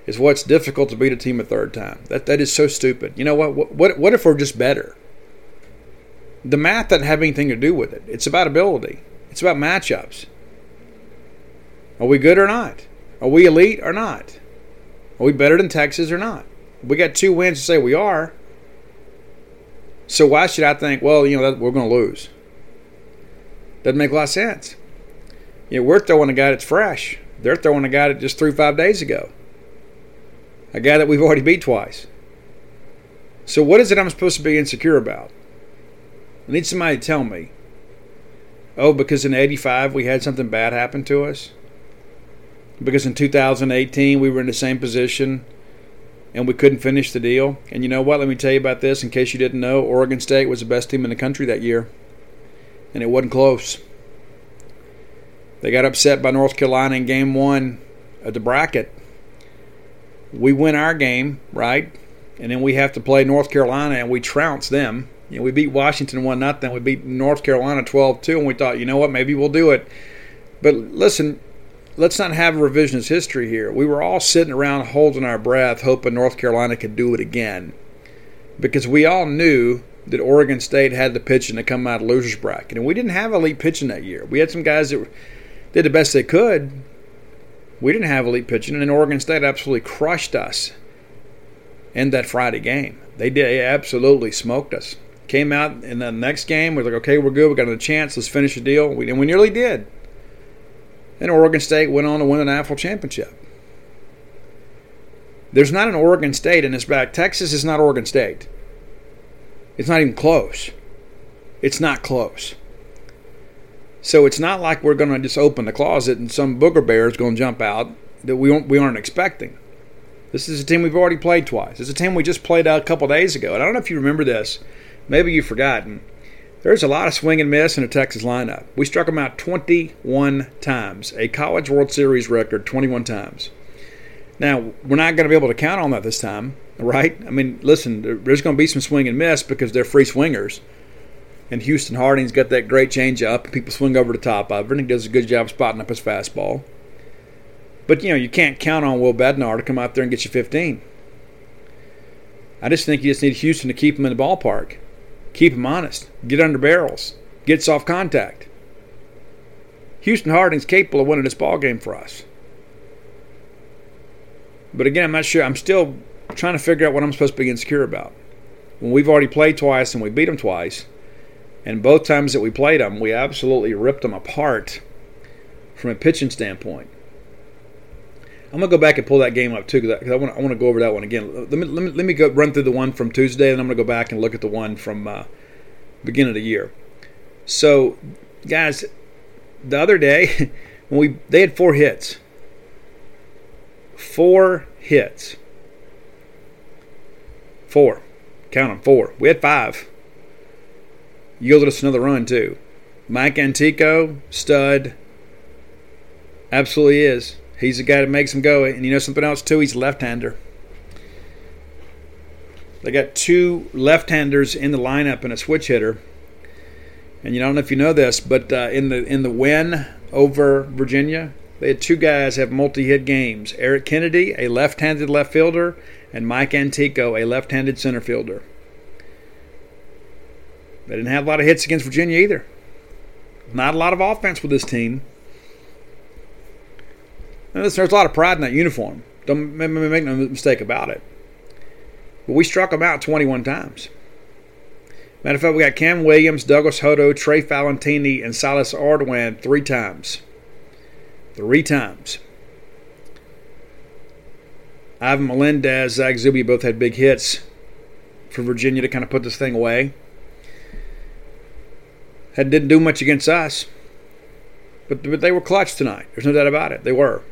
is what's difficult to beat a team a third time. That that is so stupid. You know what? What what if we're just better? The math doesn't have anything to do with it. It's about ability. It's about matchups. Are we good or not? Are we elite or not? Are we better than Texas or not? We got two wins to say we are. So why should I think, well, you know, we're going to lose? Doesn't make a lot of sense. You know, we're throwing a guy that's fresh. They're throwing a guy that just threw five days ago. A guy that we've already beat twice. So what is it I'm supposed to be insecure about? I need somebody to tell me. Oh, because in 85 we had something bad happen to us? Because in 2018 we were in the same position and we couldn't finish the deal. And you know what? Let me tell you about this in case you didn't know. Oregon State was the best team in the country that year, and it wasn't close. They got upset by North Carolina in game one of the bracket. We win our game, right? And then we have to play North Carolina, and we trounce them. You know, we beat Washington 1 nothing. We beat North Carolina 12 2, and we thought, you know what, maybe we'll do it. But listen, let's not have a revisionist history here. We were all sitting around holding our breath, hoping North Carolina could do it again, because we all knew that Oregon State had the pitching to come out of losers bracket, and we didn't have elite pitching that year. We had some guys that did the best they could. We didn't have elite pitching, and Oregon State absolutely crushed us in that Friday game. They did they absolutely smoked us. Came out in the next game, we're like, okay, we're good. We got a chance. Let's finish the deal. We, and we nearly did. And Oregon State went on to win the national championship. There's not an Oregon State in this back. Texas is not Oregon State. It's not even close. It's not close. So it's not like we're going to just open the closet and some booger bear is going to jump out that we aren't, we aren't expecting. This is a team we've already played twice. It's a team we just played out a couple days ago. And I don't know if you remember this. Maybe you've forgotten. There's a lot of swing and miss in the Texas lineup. We struck them out 21 times, a College World Series record 21 times. Now, we're not going to be able to count on that this time, right? I mean, listen, there's going to be some swing and miss because they're free swingers. And Houston Harding's got that great changeup, people swing over the top of it, and he does a good job spotting up his fastball. But, you know, you can't count on Will Bednar to come out there and get you 15. I just think you just need Houston to keep him in the ballpark. Keep honest. Get under barrels. Get soft contact. Houston Harding's capable of winning this ball game for us. But again, I'm not sure. I'm still trying to figure out what I'm supposed to be insecure about. When we've already played twice and we beat them twice, and both times that we played them, we absolutely ripped them apart from a pitching standpoint. I'm gonna go back and pull that game up too because I, want I want to go over that one again. Let me, let me let me go run through the one from Tuesday, and I'm gonna go back and look at the one from uh, beginning of the year. So, guys, the other day when we they had four hits, four hits, four, count them four. We had five. Yielded us another run too. Mike Antico, stud, absolutely is. He's the guy that makes them go. And you know something else too? He's a left-hander. They got two left-handers in the lineup and a switch hitter. And you know, I don't know if you know this, but uh, in the in the win over Virginia, they had two guys have multi-hit games: Eric Kennedy, a left-handed left fielder, and Mike Antico, a left-handed center fielder. They didn't have a lot of hits against Virginia either. Not a lot of offense with this team. Listen, there's a lot of pride in that uniform. Don't make no mistake about it. But we struck them out 21 times. Matter of fact, we got Cam Williams, Douglas Hodo, Trey Faltine, and Silas Ardoin three times. Three times. Ivan Melendez, Zach Zubia both had big hits for Virginia to kind of put this thing away. Had didn't do much against us, but but they were clutch tonight. There's no doubt about it. They were.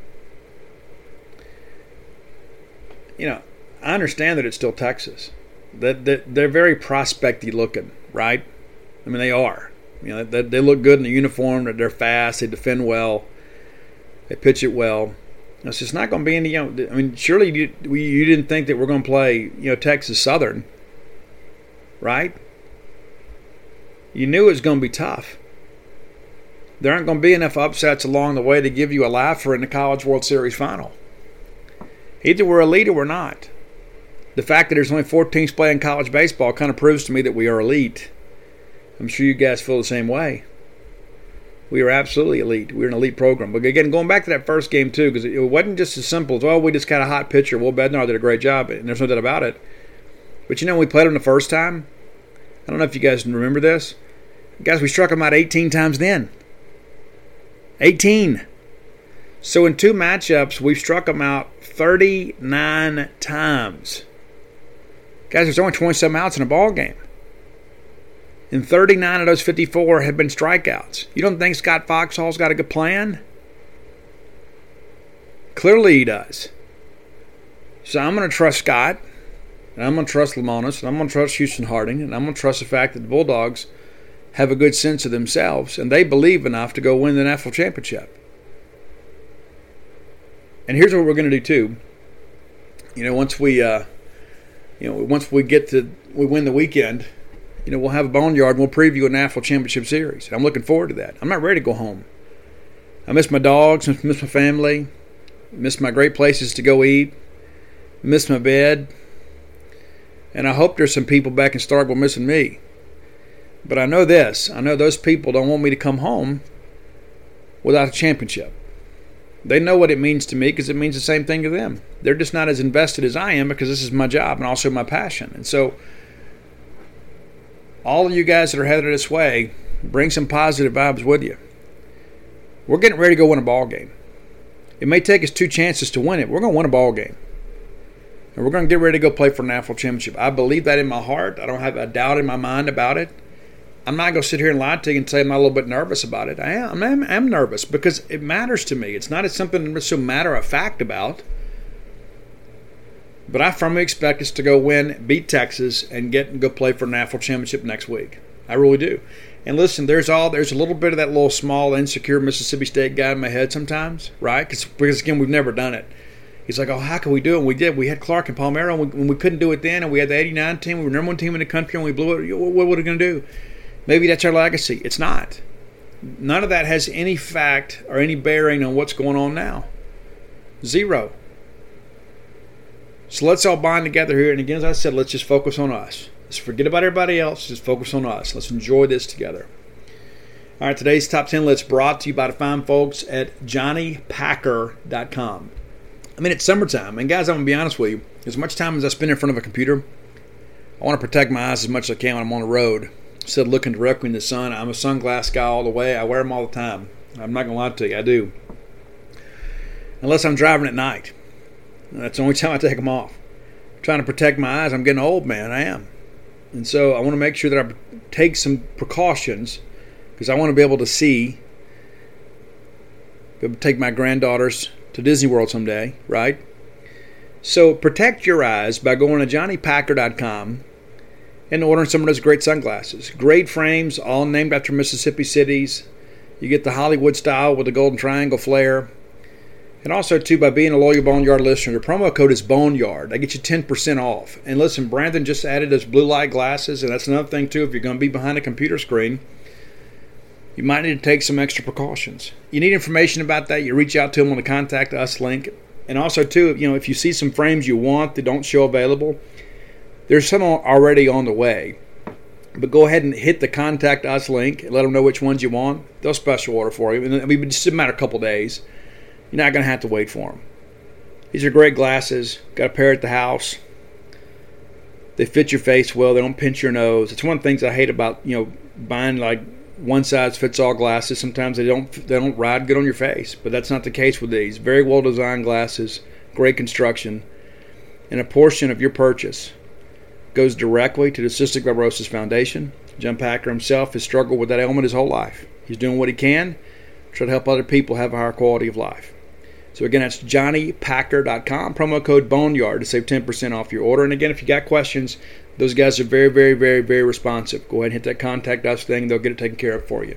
You know, I understand that it's still Texas. That, that they're very prospecty looking, right? I mean, they are. You know, they, look good in the uniform. That They're fast. They defend well. They pitch it well. It's just not going to be any. You know, I mean, surely you you didn't think that we're going to play you know Texas Southern, right? You knew it was going to be tough. There aren't going to be enough upsets along the way to give you a laugh laugher in the College World Series final. Either we're elite or we're not. The fact that there's only four teams playing college baseball kind of proves to me that we are elite. I'm sure you guys feel the same way. We are absolutely elite. We're an elite program. But again, going back to that first game too, because it wasn't just as simple as, well, we just got a hot pitcher. Will Bednar did a great job, and there's no doubt about it. But you know, when we played him the first time, I don't know if you guys remember this. Guys, we struck him out 18 times then. 18. So in two matchups, we've struck them out 39 times. Guys, there's only 27 outs in a ball game. And 39 of those 54 have been strikeouts. You don't think Scott Foxhall's got a good plan? Clearly he does. So I'm going to trust Scott, and I'm going to trust Lemonis, and I'm going to trust Houston Harding, and I'm going to trust the fact that the Bulldogs have a good sense of themselves, and they believe enough to go win the national championship. And here's what we're going to do too. You know, once we, uh, you know, once we get to we win the weekend, you know, we'll have a boneyard and we'll preview a national championship series. I'm looking forward to that. I'm not ready to go home. I miss my dogs, I miss my family, miss my great places to go eat, miss my bed, and I hope there's some people back in Starkville missing me. But I know this: I know those people don't want me to come home without a championship. They know what it means to me because it means the same thing to them. They're just not as invested as I am because this is my job and also my passion. And so, all of you guys that are headed this way, bring some positive vibes with you. We're getting ready to go win a ball game. It may take us two chances to win it. We're going to win a ball game. And we're going to get ready to go play for a national championship. I believe that in my heart. I don't have a doubt in my mind about it. I'm not going to sit here and lie to you and say I'm a little bit nervous about it. I am. I'm, I'm nervous because it matters to me. It's not something that's so matter of fact about. But I firmly expect us to go win, beat Texas, and get and go play for a national championship next week. I really do. And listen, there's all there's a little bit of that little small insecure Mississippi State guy in my head sometimes, right? Cause, because again, we've never done it. He's like, oh, how can we do it? And we did. We had Clark and Palmeiro, and we, we couldn't do it then, and we had the '89 team. We were number one team in the country, and we blew it. What, what were we going to do? Maybe that's our legacy. It's not. None of that has any fact or any bearing on what's going on now. Zero. So let's all bind together here. And again, as I said, let's just focus on us. Let's forget about everybody else. Just focus on us. Let's enjoy this together. All right, today's top 10 list brought to you by the fine folks at johnnypacker.com. I mean, it's summertime. And guys, I'm going to be honest with you. As much time as I spend in front of a computer, I want to protect my eyes as much as I can when I'm on the road of looking directly in the sun. I'm a sunglass guy all the way. I wear them all the time. I'm not to lie to you, I do. Unless I'm driving at night. That's the only time I take them off. I'm trying to protect my eyes. I'm getting old, man. I am. And so I want to make sure that I take some precautions because I want to be able to see, be able to take my granddaughters to Disney World someday, right? So protect your eyes by going to johnnypacker.com and ordering some of those great sunglasses. Great frames, all named after Mississippi cities. You get the Hollywood style with the golden triangle flare. And also, too, by being a loyal Boneyard listener, the promo code is Boneyard. I get you 10% off. And listen, Brandon just added his blue light glasses, and that's another thing, too. If you're going to be behind a computer screen, you might need to take some extra precautions. You need information about that, you reach out to him on the Contact Us link. And also, too, you know, if you see some frames you want that don't show available, there's some already on the way. But go ahead and hit the contact us link and let them know which ones you want. They'll special order for you. I mean, just a matter of a couple days. You're not going to have to wait for them. These are great glasses. Got a pair at the house. They fit your face well. They don't pinch your nose. It's one of the things I hate about you know buying like one size fits all glasses. Sometimes they don't they don't ride good on your face, but that's not the case with these. Very well designed glasses, great construction, and a portion of your purchase goes directly to the Cystic Fibrosis Foundation. Jim Packer himself has struggled with that ailment his whole life. He's doing what he can to try to help other people have a higher quality of life. So again, that's johnnypacker.com, promo code Boneyard to save 10% off your order. And again, if you got questions, those guys are very, very, very, very responsive. Go ahead and hit that contact us thing. They'll get it taken care of for you.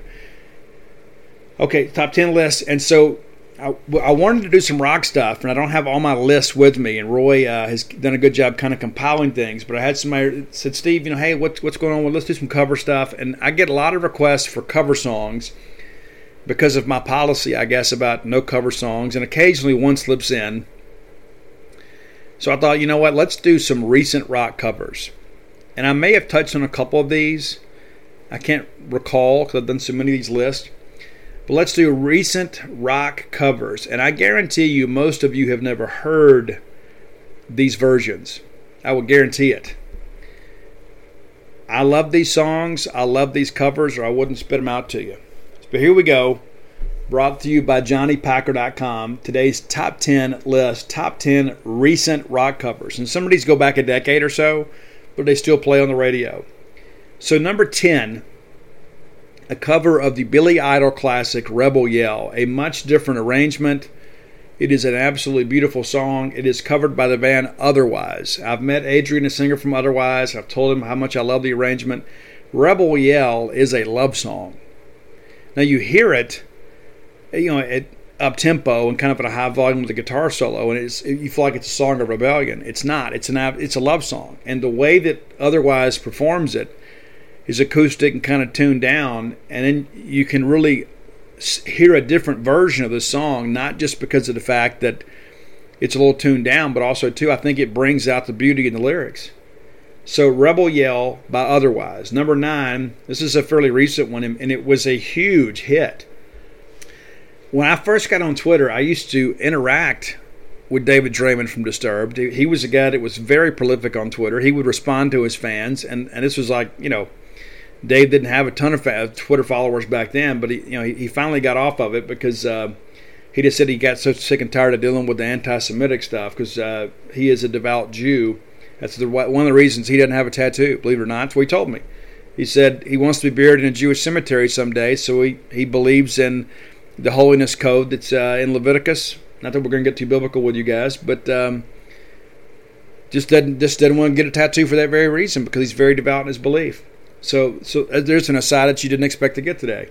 Okay, top 10 list. And so I, I, wanted to do some rock stuff, and I don't have all my lists with me. And Roy uh, has done a good job kind of compiling things. But I had somebody said, Steve, you know, hey, what's what's going on? Well, let's do some cover stuff. And I get a lot of requests for cover songs because of my policy, I guess, about no cover songs, and occasionally one slips in. So I thought, you know what? Let's do some recent rock covers. And I may have touched on a couple of these. I can't recall because I've done so many of these lists. But let's do recent rock covers. And I guarantee you, most of you have never heard these versions. I will guarantee it. I love these songs. I love these covers, or I wouldn't spit them out to you. But here we go. Brought to you by JohnnyPacker.com. Today's top 10 list, top 10 recent rock covers. And some of these go back a decade or so, but they still play on the radio. So, number 10 a cover of the Billy Idol classic Rebel Yell, a much different arrangement. It is an absolutely beautiful song. It is covered by the band Otherwise. I've met Adrian, a singer from Otherwise. I've told him how much I love the arrangement. Rebel Yell is a love song. Now you hear it, you know, at up tempo and kind of at a high volume with a guitar solo, and it's you feel like it's a song of rebellion. It's not. It's an it's a love song, and the way that Otherwise performs it is acoustic and kind of tuned down, and then you can really hear a different version of the song, not just because of the fact that it's a little tuned down, but also too I think it brings out the beauty in the lyrics. So Rebel Yell by Otherwise. Number nine, this is a fairly recent one, and it was a huge hit. When I first got on Twitter, I used to interact with David Draiman from Disturbed. He was a guy that was very prolific on Twitter. He would respond to his fans, and, and this was like, you know, Dave didn't have a ton of Twitter followers back then, but he, you know, he, he finally got off of it because uh, he just said he got so sick and tired of dealing with the anti-Semitic stuff because uh, he is a devout Jew. That's the, one of the reasons he doesn't have a tattoo. Believe it or not, that's what he told me. He said he wants to be buried in a Jewish cemetery someday, so he, he believes in the holiness code that's uh, in Leviticus. Not that we're going to get too biblical with you guys, but um, just doesn't just doesn't want to get a tattoo for that very reason because he's very devout in his belief. So, so uh, there's an aside that you didn't expect to get today.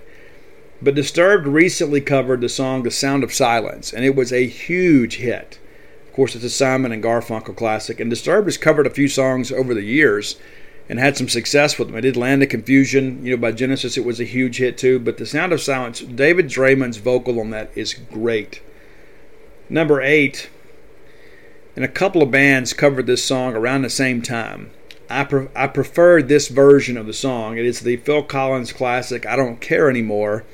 But Disturbed recently covered the song "The Sound of Silence," and it was a huge hit. Of course, it's a Simon and Garfunkel classic, and Disturbed has covered a few songs over the years and had some success with them. It did "Land of Confusion," you know, by Genesis. It was a huge hit too. But "The Sound of Silence," David Draiman's vocal on that is great. Number eight, and a couple of bands covered this song around the same time. I, pre- I prefer this version of the song. It is the Phil Collins classic, I Don't Care Anymore.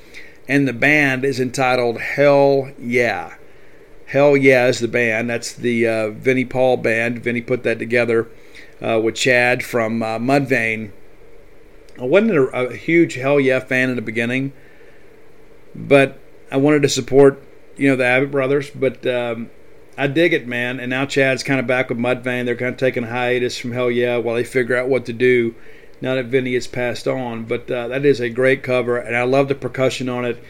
And the band is entitled Hellyeah. Hell Yeah is the band. That's the uh, Vinnie Paul band. Vinnie put that together uh, with Chad from uh, Mudvayne. I wasn't a, a, huge Hellyeah fan in the beginning, but I wanted to support, you know, the Abbott brothers. But um, I dig it, man. And now Chad's kind of back with Mudvayne. They're kind of taking a hiatus from Hellyeah while they figure out what to do now that Vinnie has passed on. But uh, that is a great cover, and I love the percussion on it.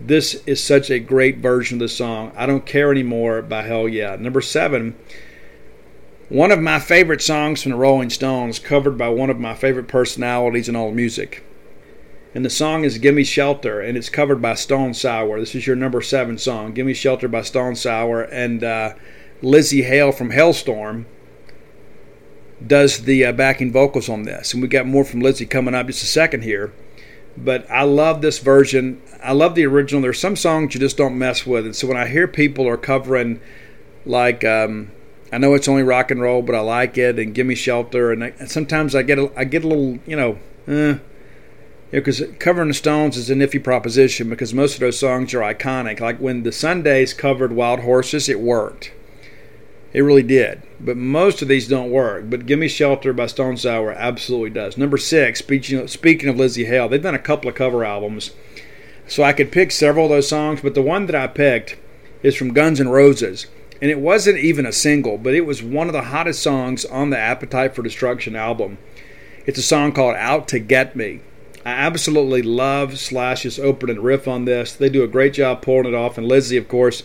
This is such a great version of the song. I Don't Care Anymore by Hellyeah. Number seven, one of my favorite songs from the Rolling Stones, covered by one of my favorite personalities in all music. And the song is Gimme Shelter, and it's covered by Stone Sour. This is your number seven song, Gimme Shelter by Stone Sour. And uh, Lzzy Hale from Halestorm does the uh, backing vocals on this. And we got more from Lzzy coming up just a second here. But I love this version. I love the original. There's some songs you just don't mess with. And so when I hear people are covering, like, um, I know it's only rock and roll, but I like it, and Gimme Shelter, and, I, and sometimes I get a, I get a little, you know, eh, because know, covering the Stones is a iffy proposition because most of those songs are iconic. Like when the Sundays covered Wild Horses, it worked. It really did. But most of these don't work. But Gimme Shelter by Stone Sour absolutely does. Number six, speaking of, speaking of Lzzy Hale, they've done a couple of cover albums. So I could pick several of those songs, but the one that I picked is from Guns N' Roses. And it wasn't even a single, but it was one of the hottest songs on the Appetite for Destruction album. It's a song called Out to Get Me. I absolutely love Slash's opening riff on this. They do a great job pulling it off, and Lzzy, of course,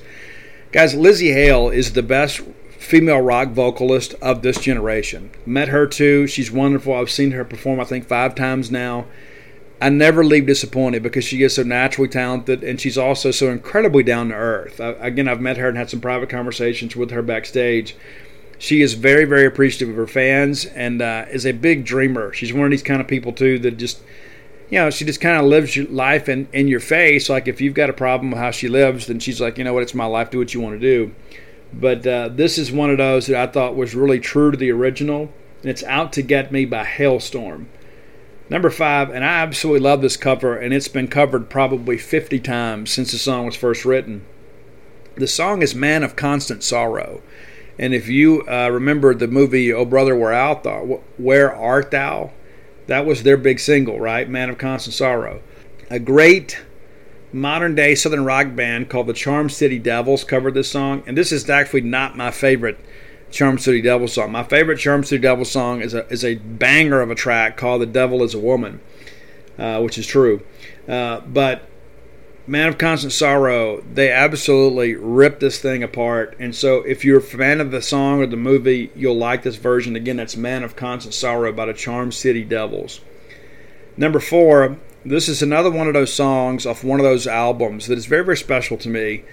Guys, Lzzy Hale is the best female rock vocalist of this generation. Met her too. She's wonderful. I've seen her perform, I think, five times now. I never leave disappointed because she is so naturally talented and she's also so incredibly down to earth. I, again, I've met her and had some private conversations with her backstage. She is very, very appreciative of her fans and uh, is a big dreamer. She's one of these kind of people, too, that just you know, she just kind of lives your life in, in your face. Like if you've got a problem with how she lives, then she's like, you know what, it's my life. Do what you want to do. But uh, this is one of those that I thought was really true to the original, and it's out to get me by Halestorm. Number five, and I absolutely love this cover, and it's been covered probably 50 times since the song was first written. The song is Man of Constant Sorrow. And if you uh, remember the movie Oh Brother, Where Art Thou? Where Art Thou? That was their big single, right? Man of Constant Sorrow. A great modern day southern rock band called the Charm City Devils covered this song, and this is actually not my favorite Charm City Devils song. My favorite Charm City Devils song is a is a banger of a track called "The Devil Is a Woman," uh, which is true. Uh, but Man of Constant Sorrow, they absolutely rip this thing apart. And so, if you're a fan of the song or the movie, you'll like this version. Again, that's Man of Constant Sorrow by the Charm City Devils. Number four, this is another one of those songs off one of those albums that is very, very special to me.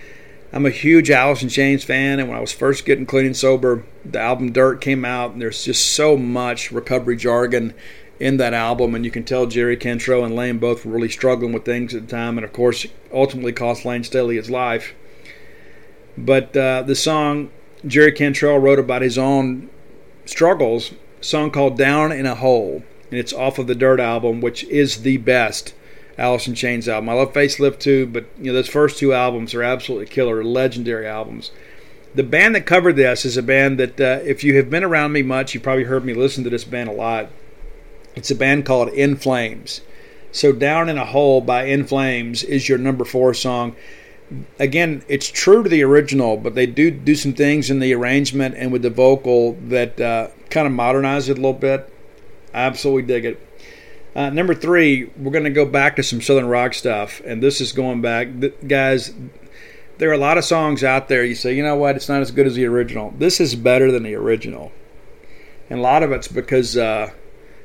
I'm a huge Alice in Chains fan, and when I was first getting clean and sober, the album Dirt came out, and there's just so much recovery jargon in that album, and you can tell Jerry Cantrell and Layne both were really struggling with things at the time, and of course, ultimately cost Layne Staley his life. But uh, the song Jerry Cantrell wrote about his own struggles, song called "Down in a Hole," and it's off of the Dirt album, which is the best Alice in Chains album. I love Facelift too, but you know those first two albums are absolutely killer, legendary albums. The band that covered this is a band that, uh, if you have been around me much, you probably heard me listen to this band a lot. It's a band called In Flames. So Down in a Hole by In Flames is your number four song. Again, it's true to the original, but they do do some things in the arrangement and with the vocal that uh, kind of modernize it a little bit. I absolutely dig it. Uh, number three, we're going to go back to some Southern rock stuff, and this is going back, guys. There are a lot of songs out there. You say, you know what? It's not as good as the original. This is better than the original, and a lot of it's because uh,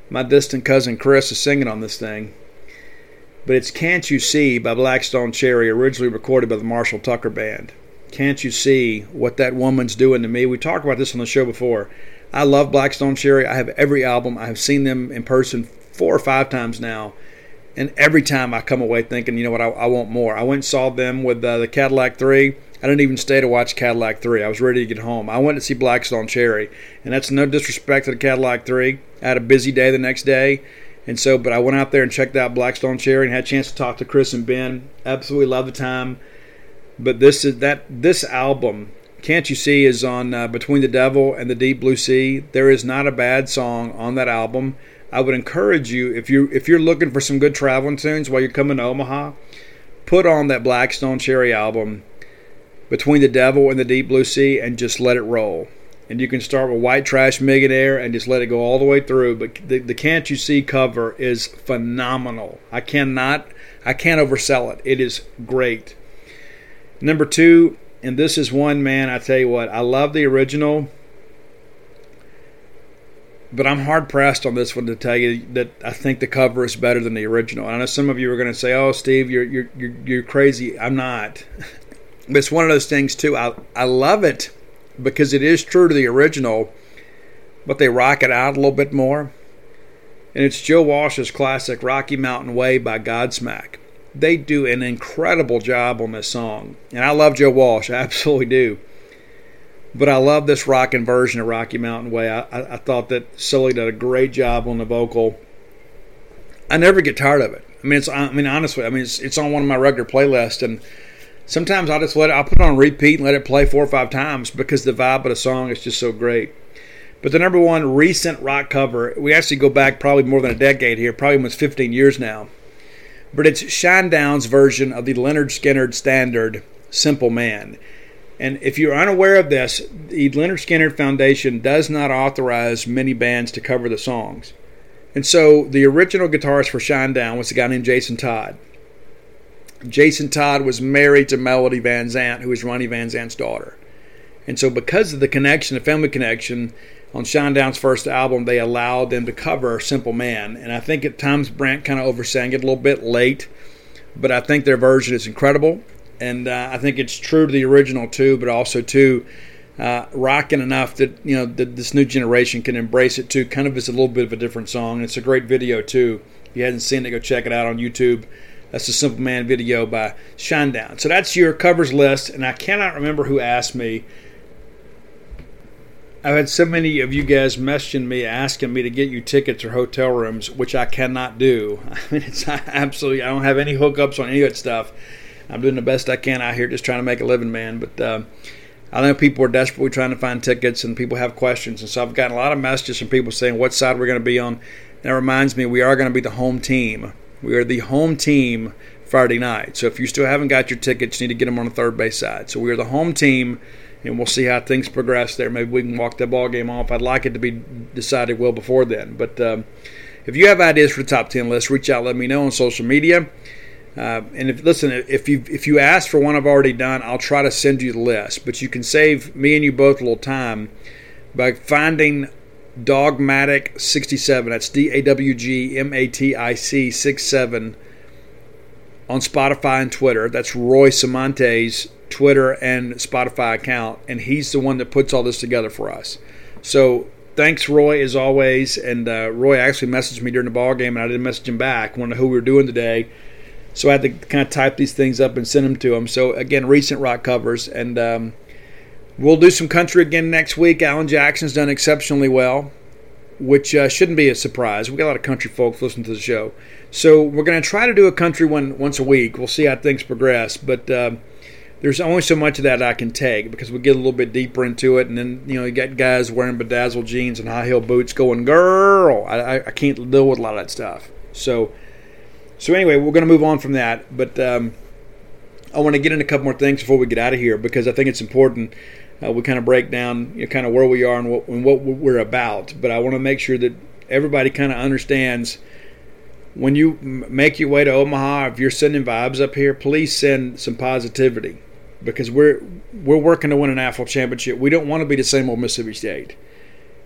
my distant cousin Chris is singing on this thing. But it's Can't You See by Black Stone Cherry, originally recorded by the Marshall Tucker Band. Can't you see what that woman's doing to me? We talked about this on the show before. I love Black Stone Cherry. I have every album. I have seen them in person four or five times now. And every time I come away thinking, you know what, I, I want more. I went and saw them with uh, the Cadillac 3. I didn't even stay to watch Cadillac 3. I was ready to get home. I went to see Black Stone Cherry. And that's no disrespect to the Cadillac 3. I had a busy day the next day. And so, but I went out there and checked out Black Stone Cherry and had a chance to talk to Chris and Ben. Absolutely love the time. But this is that this album, can't you see, is on uh, Between the Devil and the Deep Blue Sea. There is not a bad song on that album. I would encourage you if you if you're looking for some good traveling tunes while you're coming to Omaha, put on that Black Stone Cherry album, Between the Devil and the Deep Blue Sea, and just let it roll and you can start with White Trash Millionaire and just let it go all the way through. But the, the Can't You See cover is phenomenal. I cannot, I can't oversell it. It is great. Number two, and this is one man. I tell you what, I love the original, but I'm hard pressed on this one to tell you that I think the cover is better than the original. And I know some of you are going to say, "Oh, Steve, you're you're you're, you're crazy." I'm not. but it's one of those things too. I I love it because it is true to the original, but they rock it out a little bit more. And it's Joe Walsh's classic Rocky Mountain Way by Godsmack. They do an incredible job on this song. And I love Joe Walsh, I absolutely do. But I love this rocking version of Rocky Mountain Way. I, I, I thought that Sully did a great job on the vocal. I never get tired of it. I mean, it's. I mean, honestly, I mean, it's, it's on one of my regular playlists, and sometimes I'll just let it, I'll put it on repeat and let it play four or five times because the vibe of the song is just so great. But the number one recent rock cover, we actually go back probably more than a decade here, probably almost 15 years now. But it's Shinedown's version of the Lynyrd Skynyrd standard, Simple Man. And if you're unaware of this, the Lynyrd Skynyrd Foundation does not authorize many bands to cover the songs. And so the original guitarist for Shinedown was a guy named Jason Todd. Jason Todd was married to Melody Van Zant, who was Ronnie Van Zant's daughter. And so, because of the connection, the family connection, on Shinedown's first album, they allowed them to cover Simple Man. And I think at times Brant kind of oversang it a little bit late, but I think their version is incredible. And uh, I think it's true to the original too, but also too uh, rocking enough that you know that this new generation can embrace it too. Kind of is a little bit of a different song. It's a great video too. If you hadn't seen it, go check it out on YouTube. That's the Simple Man video by Shinedown. So that's your covers list, and I cannot remember who asked me I've had so many of you guys messaging me asking me to get you tickets or hotel rooms, which I cannot do. I mean, it's absolutely, I don't have any hookups on any of that stuff. I'm doing the best I can out here just trying to make a living, man. But uh, I know people are desperately trying to find tickets and people have questions. And so I've gotten a lot of messages from people saying what side we're going to be on. That reminds me, we are going to be the home team. We are the home team Friday night. So if you still haven't got your tickets, you need to get them on the third base side. So we are the home team and we'll see how things progress there. Maybe we can walk that ball game off. I'd like it to be decided well before then. But um, if you have ideas for the top ten list, reach out. Let me know on social media. Uh, and if listen, if you if you ask for one I've already done, I'll try to send you the list. But you can save me and you both a little time by finding Dawgmatic 67. That's D A W G M A T I C 67 on Spotify and Twitter. That's Roy Samante's Twitter and Spotify account, and he's the one that puts all this together for us. So thanks, Roy, as always. And uh, Roy actually messaged me during the ball game, and I didn't message him back. Wanted who we were doing today, so I had to kind of type these things up and send them to him. So again, recent rock covers, and um, we'll do some country again next week. Alan Jackson's done exceptionally well, which uh, shouldn't be a surprise. We got a lot of country folks listening to the show, so we're going to try to do a country one once a week. We'll see how things progress, but. Uh, there's only so much of that I can take because we get a little bit deeper into it, and then you know you got guys wearing bedazzled jeans and high heel boots going, "Girl, I, I can't deal with a lot of that stuff." So, so anyway, we're going to move on from that, but um, I want to get into a couple more things before we get out of here because I think it's important. Uh, we kind of break down you know, kind of where we are and what, and what we're about, but I want to make sure that everybody kind of understands when you make your way to Omaha, if you're sending vibes up here, please send some positivity because we're we're working to win an AFL championship. We don't want to be the same old Mississippi State.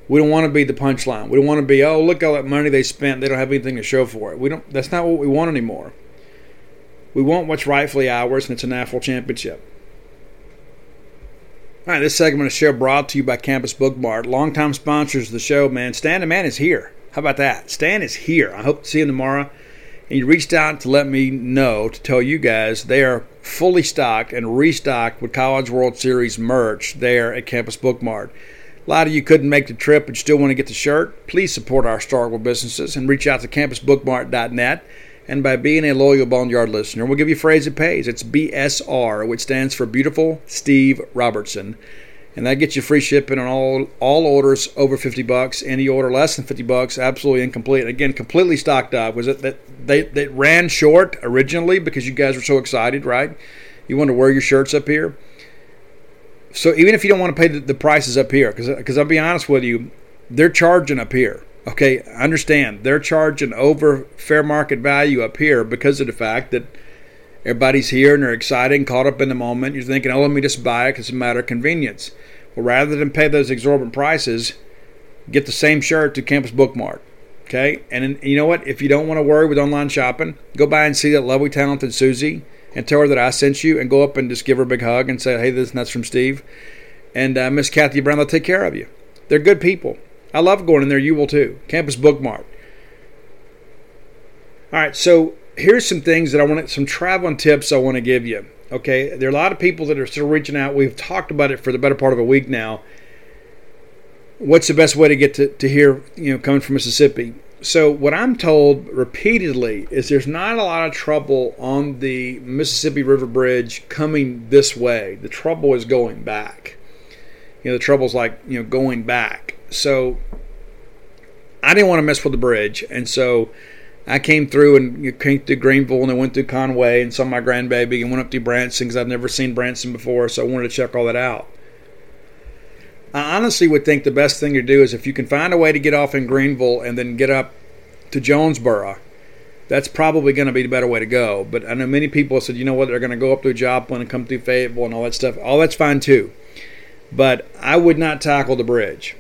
We don't want to be the punchline. We don't want to be oh look all that money they spent. They don't have anything to show for it. We don't. That's not what we want anymore. We want what's rightfully ours, and it's an AFL championship. All right, this segment of the show brought to you by Campus Bookmart, longtime sponsors of the show. Man, Stan the Man is here. How about that? Stan is here. I hope to see him tomorrow and he reached out to let me know to tell you guys they are fully stocked and restocked with College World Series merch there at Campus Bookmart. A lot of you couldn't make the trip but still want to get the shirt. Please support our Starkville businesses and reach out to campusbookmart.net. And by being a loyal Boneyard listener, we'll give you a phrase that pays. It's BSR, which stands for Beautiful Steve Robertson and that gets you free shipping on all all orders over 50 bucks. Any order less than 50 bucks, absolutely incomplete. Again, completely stocked up. Was it that they, they ran short originally because you guys were so excited, right? You want to wear your shirts up here. So even if you don't want to pay the, the prices up here, because I'll be honest with you, they're charging up here. Okay, understand they're charging over fair market value up here because of the fact that everybody's here and they're excited and caught up in the moment. You're thinking, oh, let me just buy it because it's a matter of convenience. Well, rather than pay those exorbitant prices, get the same shirt to Campus Bookmart. Okay, and, you know what? If you don't want to worry with online shopping, go by and see that lovely, talented Susie and tell her that I sent you, and go up and just give her a big hug and say, "Hey, this that's from Steve." And uh, Miss Kathy Brown, they'll take care of you. They're good people. I love going in there. You will too. Campus Bookmart. All right, so here's some things that I want to, some traveling tips I want to give you. Okay, there are a lot of people that are still reaching out. We've talked about it for the better part of a week now. What's the best way to get to, to here, you know, coming from Mississippi? So, what I'm told repeatedly is there's not a lot of trouble on the Mississippi River Bridge coming this way. The trouble is going back. You know, the trouble's like, you know, going back. So, I didn't want to mess with the bridge. And so, I came through and came through Greenville and I went through Conway and saw my grandbaby and went up to Branson because I've never seen Branson before, so I wanted to check all that out. I honestly would think the best thing to do is if you can find a way to get off in Greenville and then get up to Jonesboro, that's probably going to be the better way to go. But I know many people said, you know what, they're going to go up through Joplin and come through Fayetteville and all that stuff. All that's fine too. But I would not tackle the bridge.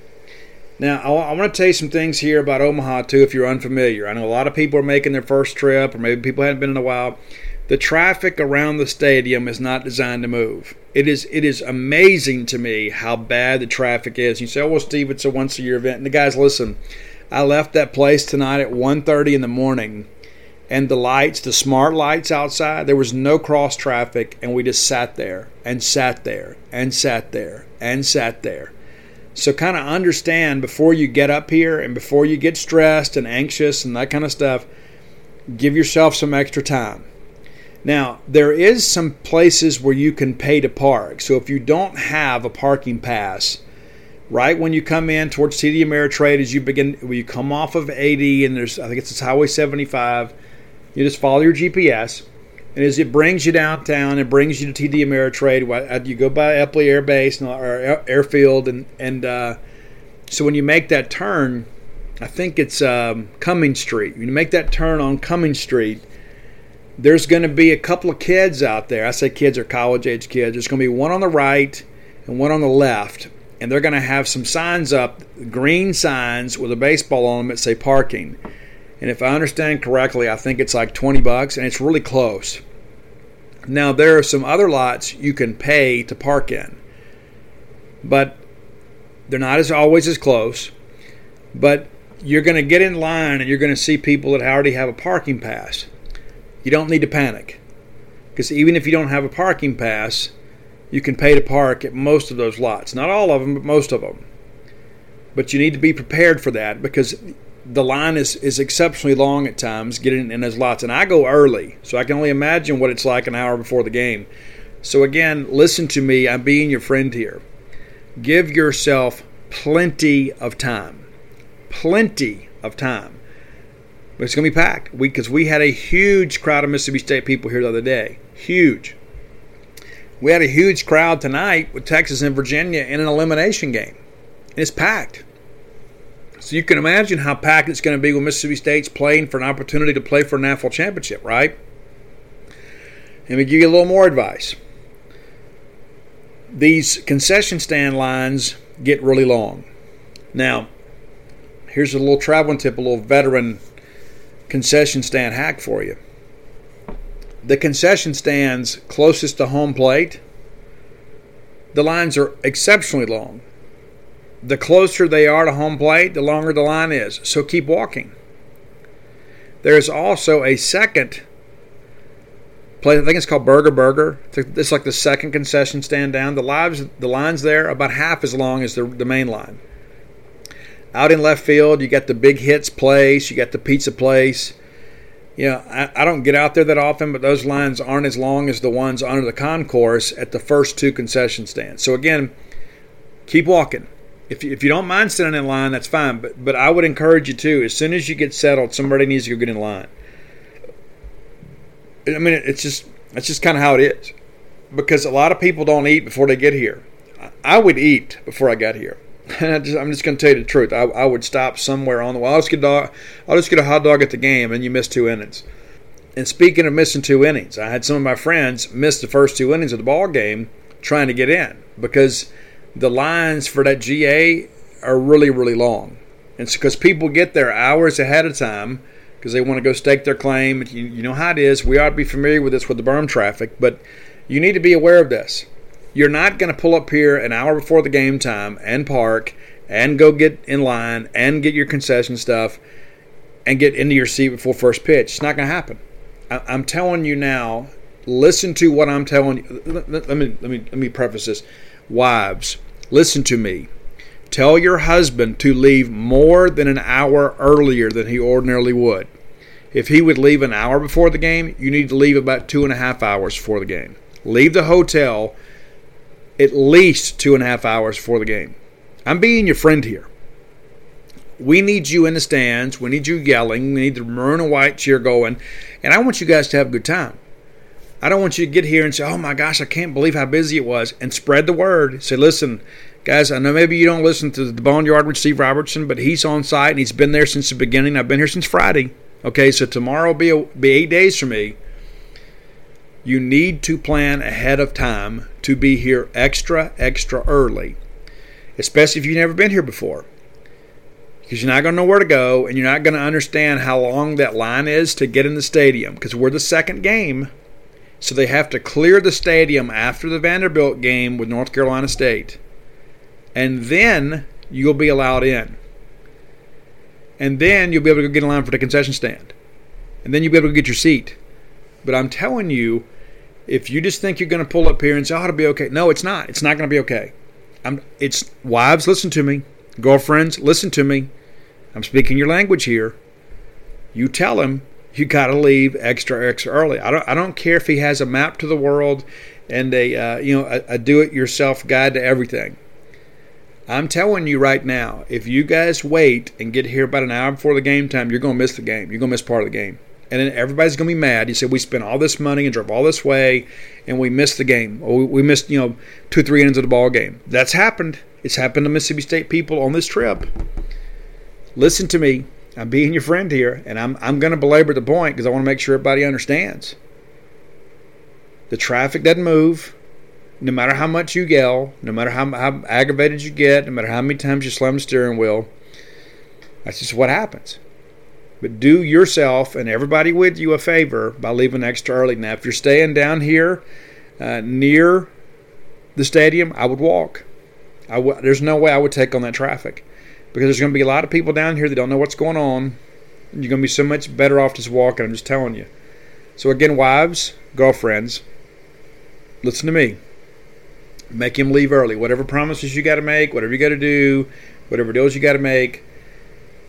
Now, I, want to tell you some things here about Omaha too if you're unfamiliar. I know a lot of people are making their first trip, or maybe people haven't been in a while. The traffic around the stadium is not designed to move. It is it is amazing to me how bad the traffic is. You say, "Oh, well, Steve, it's a once a year event." And the guys, listen, I left that place tonight at 1:30 in the morning and the lights, the smart lights outside, there was no cross traffic, and we just sat there and sat there and sat there and sat there. So, kind of understand before you get up here and before you get stressed and anxious and that kind of stuff, give yourself some extra time. Now, there is some places where you can pay to park. So, if you don't have a parking pass, right when you come in towards TD Ameritrade, as you begin, when you come off of 80 and there's, I think it's Highway 75 you just follow your GPS, and as it brings you downtown, it brings you to TD Ameritrade. You go by Eppley Air Base or Airfield, and and uh, so when you make that turn, I think it's um, Cuming Street. When you make that turn on Cuming Street, there's going to be a couple of kids out there. I say kids are college age kids. There's going to be one on the right and one on the left, and they're going to have some signs up, green signs with a baseball on them that say parking. And if I understand correctly, I think it's like 20 bucks and it's really close. Now, there are some other lots you can pay to park in, but they're not as always as close. But you're going to get in line and you're going to see people that already have a parking pass. You don't need to panic because even if you don't have a parking pass, you can pay to park at most of those lots. Not all of them, but most of them. But you need to be prepared for that because the line is, is exceptionally long at times getting in those lots. And I go early, so I can only imagine what it's like an hour before the game. So, again, listen to me. I'm being your friend here. Give yourself plenty of time. Plenty of time. It's going to be packed because we, we had a huge crowd of Mississippi State people here the other day. Huge. We had a huge crowd tonight with Texas and Virginia in an elimination game. And it's packed. So you can imagine how packed it's going to be when Mississippi State's playing for an opportunity to play for a national championship, right? Let me give you a little more advice. These concession stand lines get really long. Now, here's a little traveling tip, a little veteran concession stand hack for you. The concession stands closest to home plate, the lines are exceptionally long the closer they are to home plate, the longer the line is. So keep walking. There is also a second place. I think it's called Burger Burger. It's like the second concession stand down. The lives, the lines there are about half as long as the, the main line. Out in left field, you got the big hits place. You got the pizza place. You know, I, I don't get out there that often, but those lines aren't as long as the ones under the concourse at the first two concession stands. So again, keep walking if you, if you don't mind sitting in line, that's fine. But but I would encourage you to. As soon as you get settled, somebody needs to go get in line. I mean, it's just that's just kind of how it is, because a lot of people don't eat before they get here. I would eat before I got here. And I just, I'm just going to tell you the truth. I, I would stop somewhere on the way. I'll just get dog, I'll just get a hot dog at the game, and you miss two innings. And speaking of missing two innings, I had some of my friends miss the first two innings of the ball game trying to get in because the lines for that GA are really, really long. It's because people get there hours ahead of time because they want to go stake their claim. You, you know how it is. We ought to be familiar with this with the berm traffic, but you need to be aware of this. You're not going to pull up here an hour before the game time and park and go get in line and get your concession stuff and get into your seat before first pitch. It's not going to happen. I, am telling you now. Listen to what I'm telling you. Let, let me let me let me preface this. Wives, Listen to me. Tell your husband to leave more than an hour earlier than he ordinarily would. If he would leave an hour before the game, you need to leave about two and a half hours before the game. Leave the hotel at least two and a half hours before the game. I'm being your friend here. We need you in the stands. We need you yelling. We need the maroon and white cheer going. And I want you guys to have a good time. I don't want you to get here and say, oh my gosh, I can't believe how busy it was, and spread the word. Say, listen, guys, I know maybe you don't listen to the Boneyard with Steve Robertson, but he's on site and he's been there since the beginning. I've been here since Friday. Okay, so tomorrow will be, a, be eight days for me. You need to plan ahead of time to be here extra, extra early, especially if you've never been here before. Because you're not going to know where to go and you're not going to understand how long that line is to get in the stadium because we're the second game. So they have to clear the stadium after the Vanderbilt game with North Carolina State. And then you'll be allowed in. And then you'll be able to get in line for the concession stand. And then you'll be able to get your seat. But I'm telling you, if you just think you're going to pull up here and say, "Oh, it'll be okay," no, it's not. It's not going to be okay. I'm. It's wives. Listen to me. Girlfriends, listen to me. I'm speaking your language here. You tell him you got to leave extra extra early. I don't. I don't care if he has a map to the world and a uh, you know a, a do-it-yourself guide to everything. I'm telling you right now, if you guys wait and get here about an hour before the game time, you're going to miss the game. You're going to miss part of the game and then everybody's going to be mad. You said we spent all this money and drove all this way, and we missed the game, or we missed you know two three innings of the ball game. That's happened. It's happened to Mississippi State people on this trip. Listen to me. I'm being your friend here, and I'm I'm going to belabor the point because I want to make sure everybody understands. The traffic doesn't move. No matter how much you yell, no matter how, how aggravated you get, no matter how many times you slam the steering wheel, that's just what happens. But do yourself and everybody with you a favor by leaving extra early. Now, if you're staying down here uh, near the stadium, I would walk. I w- there's no way I would take on that traffic because there's going to be a lot of people down here that don't know what's going on. You're going to be so much better off just walking. I'm just telling you. So, again, wives, girlfriends, listen to me. Make him leave early. Whatever promises you got to make, whatever you got to do, whatever deals you got to make,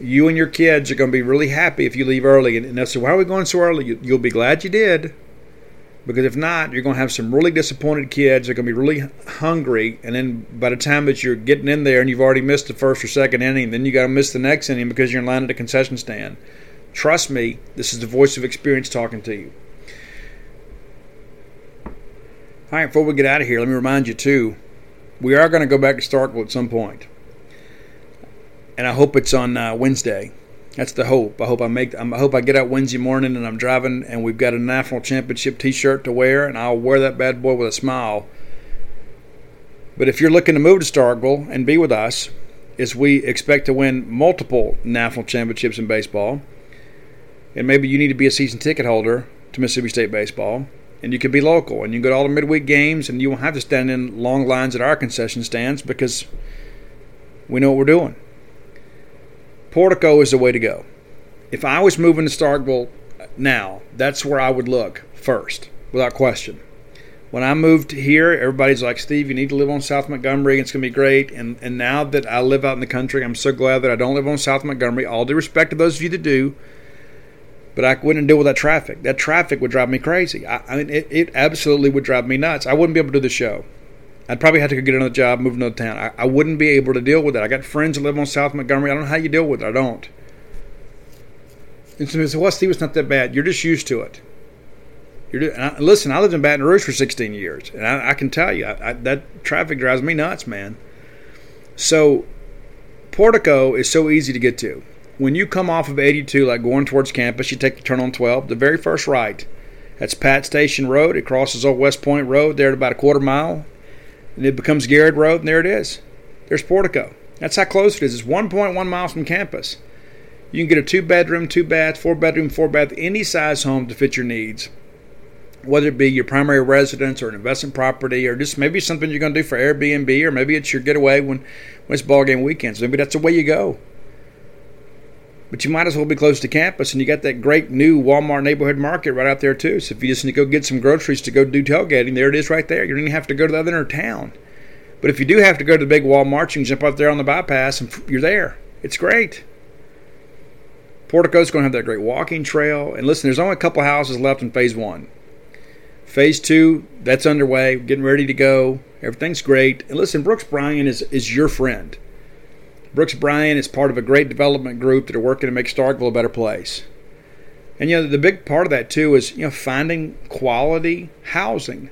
you and your kids are going to be really happy if you leave early. And they'll say, Why are we going so early? You'll be glad you did. Because if not, you're going to have some really disappointed kids. They're going to be really hungry. And then by the time that you're getting in there and you've already missed the first or second inning, then you got to miss the next inning because you're in line at a concession stand. Trust me, this is the voice of experience talking to you. All right, before we get out of here, let me remind you, too, we are going to go back to Starkville at some point. and I hope it's on uh, Wednesday. That's the hope. I hope I make. I hope I get out Wednesday morning and I'm driving, and we've got a national championship T-shirt to wear, and I'll wear that bad boy with a smile. But if you're looking to move to Starkville and be with us, as we expect to win multiple national championships in baseball, and maybe you need to be a season ticket holder to Mississippi State baseball, and you can be local, and you can go to all the midweek games, and you won't have to stand in long lines at our concession stands because we know what we're doing. Portico is the way to go. If I was moving to Starkville now, that's where I would look first, without question. When I moved here, everybody's like, Steve, you need to live on South Montgomery. It's going to be great. And, and now that I live out in the country, I'm so glad that I don't live on South Montgomery. All due respect to those of you that do, but I wouldn't deal with that traffic. That traffic would drive me crazy. I, I mean, it, it absolutely would drive me nuts. I wouldn't be able to do the show. I'd probably have to go get another job, move to another town. I, I wouldn't be able to deal with it. I got friends that live on South Montgomery. I don't know how you deal with it. I don't. And somebody said, well, Steve, it's not that bad. You're just used to it. You're just, I, listen, I lived in Baton Rouge for 16 years, and I, I can tell you, I, that traffic drives me nuts, man. So, Portico is so easy to get to. When you come off of 82, like going towards campus, you take the turn on 12, the very first right. That's Pat Station Road. It crosses Old West Point Road there at about a quarter mile and it becomes Garrett Road, and there it is. There's Portico. That's how close it is. It's 1.1 miles from campus. You can get a two bedroom, two bath, four bedroom, four bath, any size home to fit your needs. Whether it be your primary residence or an investment property, or just maybe something you're going to do for Airbnb, or maybe it's your getaway when, when it's ball game weekends. Maybe that's the way you go. But you might as well be close to campus, and you got that great new Walmart neighborhood market right out there too. So if you just need to go get some groceries to go do tailgating, there it is right there. You don't even have to go to the other end of town. But if you do have to go to the big Walmart, you can jump up there on the bypass, and you're there. It's great. Portico's going to have that great walking trail. And listen, there's only a couple houses left in Phase One. Phase Two, that's underway, getting ready to go. Everything's great. And listen, Brooks Bryan is is your friend. Brooks Bryan is part of a great development group that are working to make Starkville a better place. And you know the big part of that too is you know finding quality housing.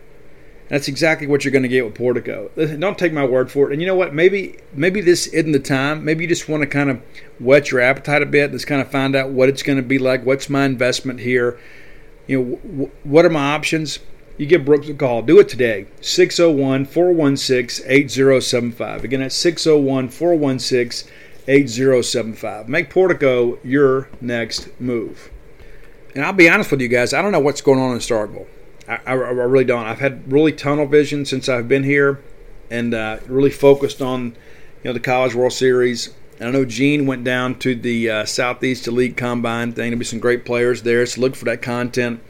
That's exactly what you're going to get with Portico. Don't take my word for it. And you know what? Maybe maybe this isn't the time. Maybe you just want to kind of whet your appetite a bit. Just kind of find out what it's going to be like. What's my investment here? You know, what are my options? You give Brooks a call. Do it today. 601 416 8075. Again, that's 601 416 8075. Make Portico your next move. And I'll be honest with you guys, I don't know what's going on in Starkville. I, I, I really don't. I've had really tunnel vision since I've been here, and uh, really focused on you know the College World Series. And I know Gene went down to the uh, Southeast Elite Combine thing. There'll be some great players there, so look for that content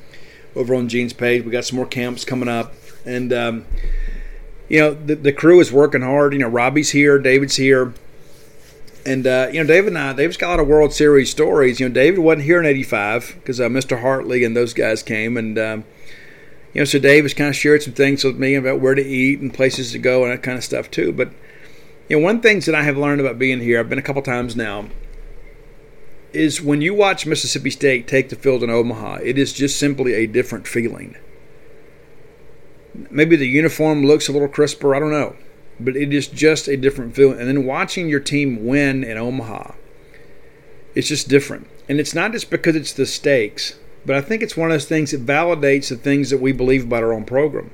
over on Gene's page. We got some more camps coming up, and um, you know the, the crew is working hard. You know Robbie's here, David's here. And uh, you know, David and I, David's got a lot of World Series stories. You know, David wasn't here in '85 because uh, Mr. Hartley and those guys came, and um, you know, so Dave has kind of shared some things with me about where to eat and places to go and that kind of stuff too. But you know, one things that I have learned about being here, I've been a couple times now, is when you watch Mississippi State take the field in Omaha, it is just simply a different feeling. Maybe the uniform looks a little crisper, I don't know, but it is just a different feeling. And then watching your team win in Omaha, it's just different. And it's not just because it's the stakes but I think it's one of those things that validates the things that we believe about our own program.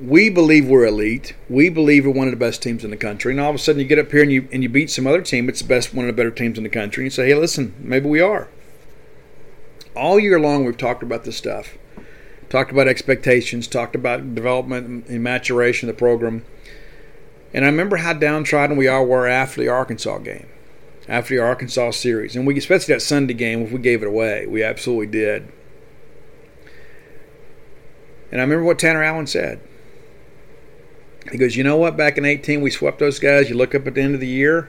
We believe we're elite. We believe we're one of the best teams in the country. And all of a sudden, you get up here and you and you beat some other team. It's the best, one of the better teams in the country. And you say, "Hey, listen, maybe we are." All year long, we've talked about this stuff. Talked about expectations. Talked about development and maturation of the program. And I remember how downtrodden we all were after the Arkansas game after the Arkansas series, and we especially that Sunday game, if we gave it away, we absolutely did. And I remember what Tanner Allen said. He goes, "You know what? Back in 18, we swept those guys. You look up at the end of the year,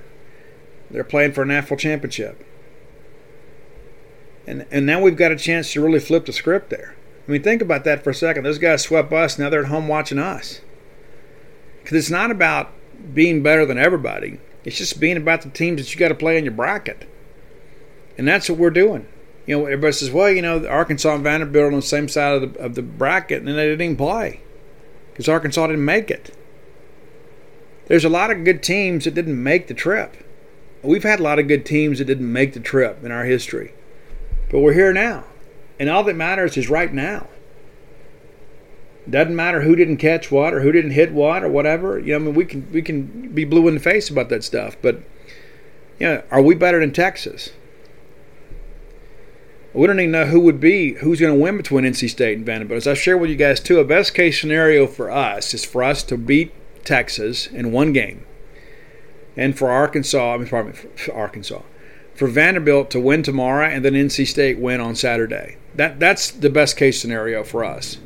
they're playing for a national championship." And and now we've got a chance to really flip the script there. I mean, think about that for a second. Those guys swept us. Now they're at home watching us. Because it's not about being better than everybody. It's just being about the teams that you got to play in your bracket. And that's what we're doing. You know, everybody says, well, you know, Arkansas and Vanderbilt are on the same side of the, of the bracket, and they didn't play because Arkansas didn't make it. There's a lot of good teams that didn't make the trip. We've had a lot of good teams that didn't make the trip in our history. But we're here now. And all that matters is right now. Doesn't matter who didn't catch what or who didn't hit what or whatever. You know, I mean, we can we can be blue in the face about that stuff, but you know, are we better than Texas? We don't even know who would be who's going to win between NC State and Vanderbilt. As I share with you guys too, a best case scenario for us is for us to beat Texas in one game, and for Arkansas, I mean, pardon me, for Arkansas, for Vanderbilt to win tomorrow and then NC State win on Saturday. That that's the best case scenario for us.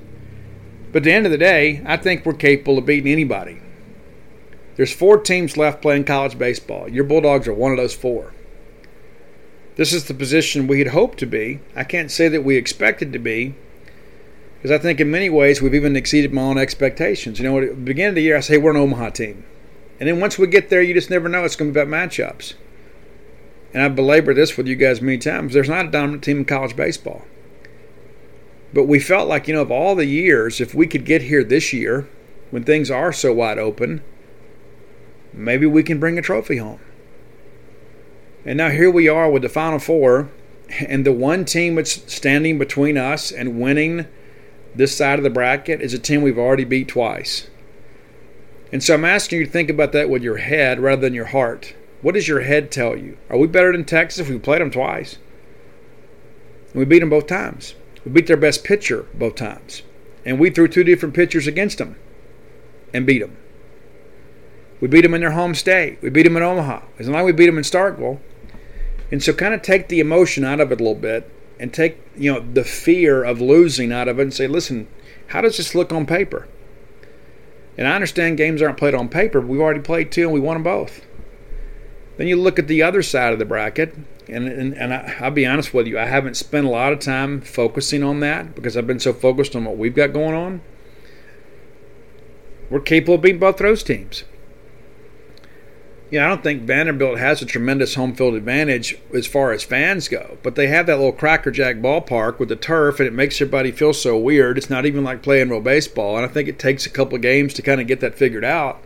But at the end of the day, I think we're capable of beating anybody. There's four teams left playing college baseball. Your Bulldogs are one of those four. This is the position we had hoped to be. I can't say that we expected to be, because I think in many ways we've even exceeded my own expectations. You know, at the beginning of the year, I say we're an Omaha team. And then once we get there, you just never know. It's going to be about matchups. And I've belabored this with you guys many times. There's not a dominant team in college baseball. But we felt like, you know, of all the years, if we could get here this year, when things are so wide open, maybe we can bring a trophy home. And now here we are with the Final Four, and the one team that's standing between us and winning this side of the bracket is a team we've already beat twice. And so I'm asking you to think about that with your head rather than your heart. What does your head tell you? Are we better than Texas if we played them twice? And we beat them both times. We beat their best pitcher both times. And we threw two different pitchers against them and beat them. We beat them in their home state. We beat them in Omaha. It's not like we beat them in Starkville. And so kind of take the emotion out of it a little bit and take, you know, the fear of losing out of it and say, listen, how does this look on paper? And I understand games aren't played on paper, but we've already played two and we won them both. Then you look at the other side of the bracket and and, and I, will be honest with you, I haven't spent a lot of time focusing on that because I've been so focused on what we've got going on. We're capable of beating both those teams. You know, I don't think Vanderbilt has a tremendous home field advantage as far as fans go, but they have that little crackerjack ballpark with the turf, and it makes everybody feel so weird. It's not even like playing real baseball, and I think it takes a couple games to kind of get that figured out.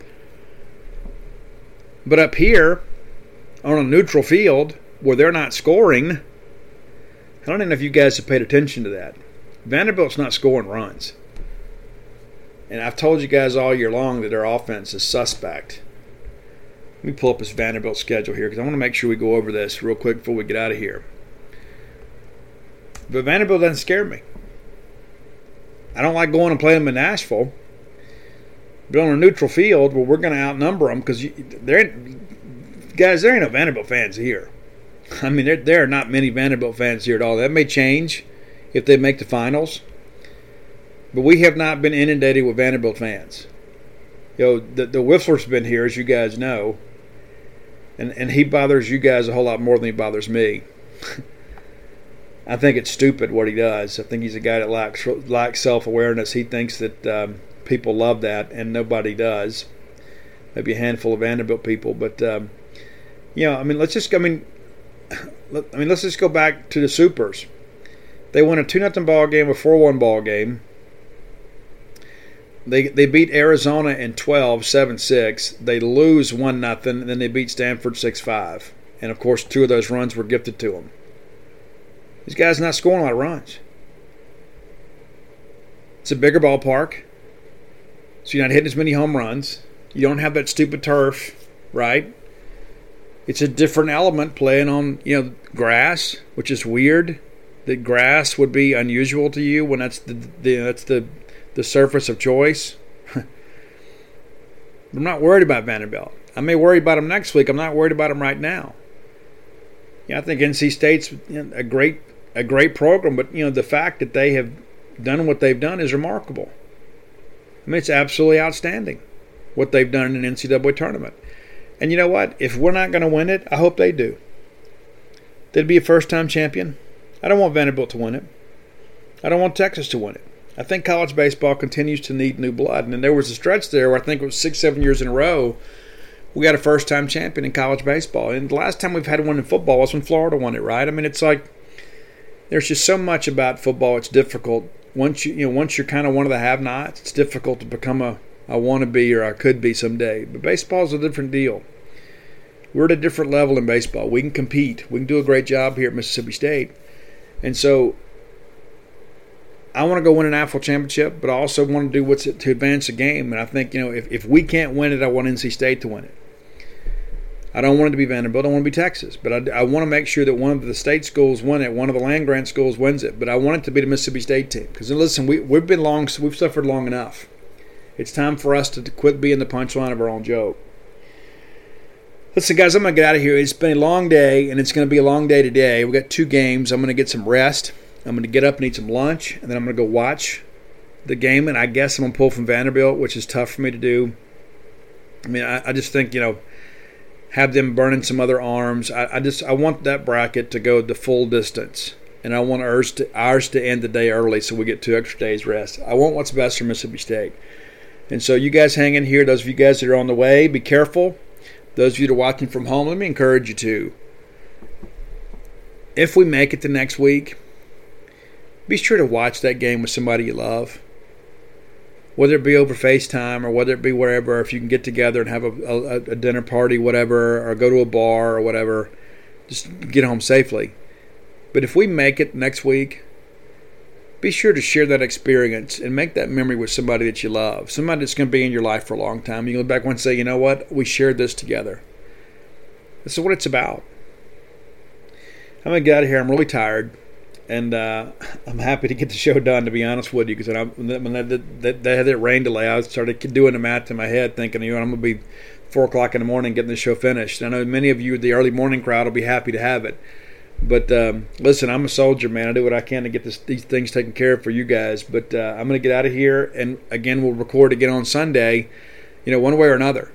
But up here, on a neutral field where they're not scoring, I don't even know if you guys have paid attention to that. Vanderbilt's not scoring runs. And I've told you guys all year long that their offense is suspect. Let me pull up this Vanderbilt schedule here because I want to make sure we go over this real quick before we get out of here. But Vanderbilt doesn't scare me. I don't like going and playing them in Nashville. But on a neutral field where we're going to outnumber them because there, guys, there ain't no Vanderbilt fans here. I mean, there, there are not many Vanderbilt fans here at all. That may change if they make the finals. But we have not been inundated with Vanderbilt fans. You know, the, the Whistler's been here, as you guys know and and he bothers you guys a whole lot more than he bothers me. I think it's stupid what he does. I think he's a guy that lacks lacks self awareness. He thinks that um, people love that, and nobody does. Maybe a handful of Vanderbilt people, but um, you know, I mean, let's just. I mean, let, I mean, let's just go back to the Supers. They won a two nothing ball game, a four one ball game. They they beat Arizona in 12, 7-6. They lose 1 nothing, and then they beat Stanford 6-5. And of course, two of those runs were gifted to them. These guys not scoring a lot of runs. It's a bigger ballpark. So you're not hitting as many home runs. You don't have that stupid turf, right? It's a different element playing on, you know, grass, which is weird. That grass would be unusual to you when that's the, the that's the the surface of choice. I'm not worried about Vanderbilt. I may worry about them next week. I'm not worried about them right now. Yeah, I think NC State's a great a great program, but you know the fact that they have done what they've done is remarkable. I mean, it's absolutely outstanding what they've done in an NCAA tournament. And you know what? If we're not going to win it, I hope they do. They'd be a first time champion. I don't want Vanderbilt to win it. I don't want Texas to win it. I think college baseball continues to need new blood. And then there was a stretch there where I think it was six, seven years in a row, we got a first time champion in college baseball. And the last time we've had one in football was when Florida won it, right? I mean, it's like there's just so much about football. It's difficult once you you know once you're kind of one of the have-nots. It's difficult to become a, want to be or I could be someday. But baseball is a different deal. We're at a different level in baseball. We can compete. We can do a great job here at Mississippi State. And so I want to go win an AFL championship, but I also want to do what's to advance the game. And I think, you know, if, if we can't win it, I want NC State to win it. I don't want it to be Vanderbilt. I want it to be Texas. But I, I want to make sure that one of the state schools win it, one of the land grant schools wins it. But I want it to be the Mississippi State team. Because, listen, we, we've been long, we've suffered long enough. It's time for us to quit being the punchline of our own joke. Listen, guys, I'm going to get out of here. It's been a long day, and it's going to be a long day today. We've got two games. I'm going to get some rest. I'm going to get up and eat some lunch, and then I'm going to go watch the game. And I guess I'm going to pull from Vanderbilt, which is tough for me to do. I mean, I, I just think you know, have them burning some other arms. I, I, just I want that bracket to go the full distance, and I want ours to ours to end the day early so we get two extra days rest. I want what's best for Mississippi State. And so you guys hang in here. Those of you guys that are on the way, be careful. Those of you that are watching from home, let me encourage you to. If we make it the next week, be sure to watch that game with somebody you love. Whether it be over FaceTime or whether it be wherever, if you can get together and have a, a, a dinner party, whatever, or go to a bar or whatever, just get home safely. But if we make it next week, be sure to share that experience and make that memory with somebody that you love, somebody that's going to be in your life for a long time. You look back and say, you know what, we shared this together. This is what it's about. I'm going to get out of here. I'm really tired and uh, I'm happy to get the show done. To be honest with you, because when that, that, that, had that rain delay, I started doing the math in my head, thinking, you know, I'm gonna be four o'clock in the morning getting the show finished. And I know many of you, the early morning crowd, will be happy to have it. But um, listen, I'm a soldier, man. I do what I can to get this, these things taken care of for you guys. But uh, I'm to get out of here, and again, we'll record again on Sunday. You know, one way or another.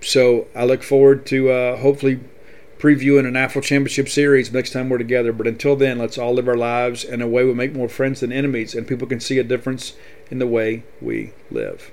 So I look forward to uh, hopefully previewing an AFL Championship Series next time we're together. But until then, let's all live our lives in a way we make more friends than enemies, and people can see a difference in the way we live.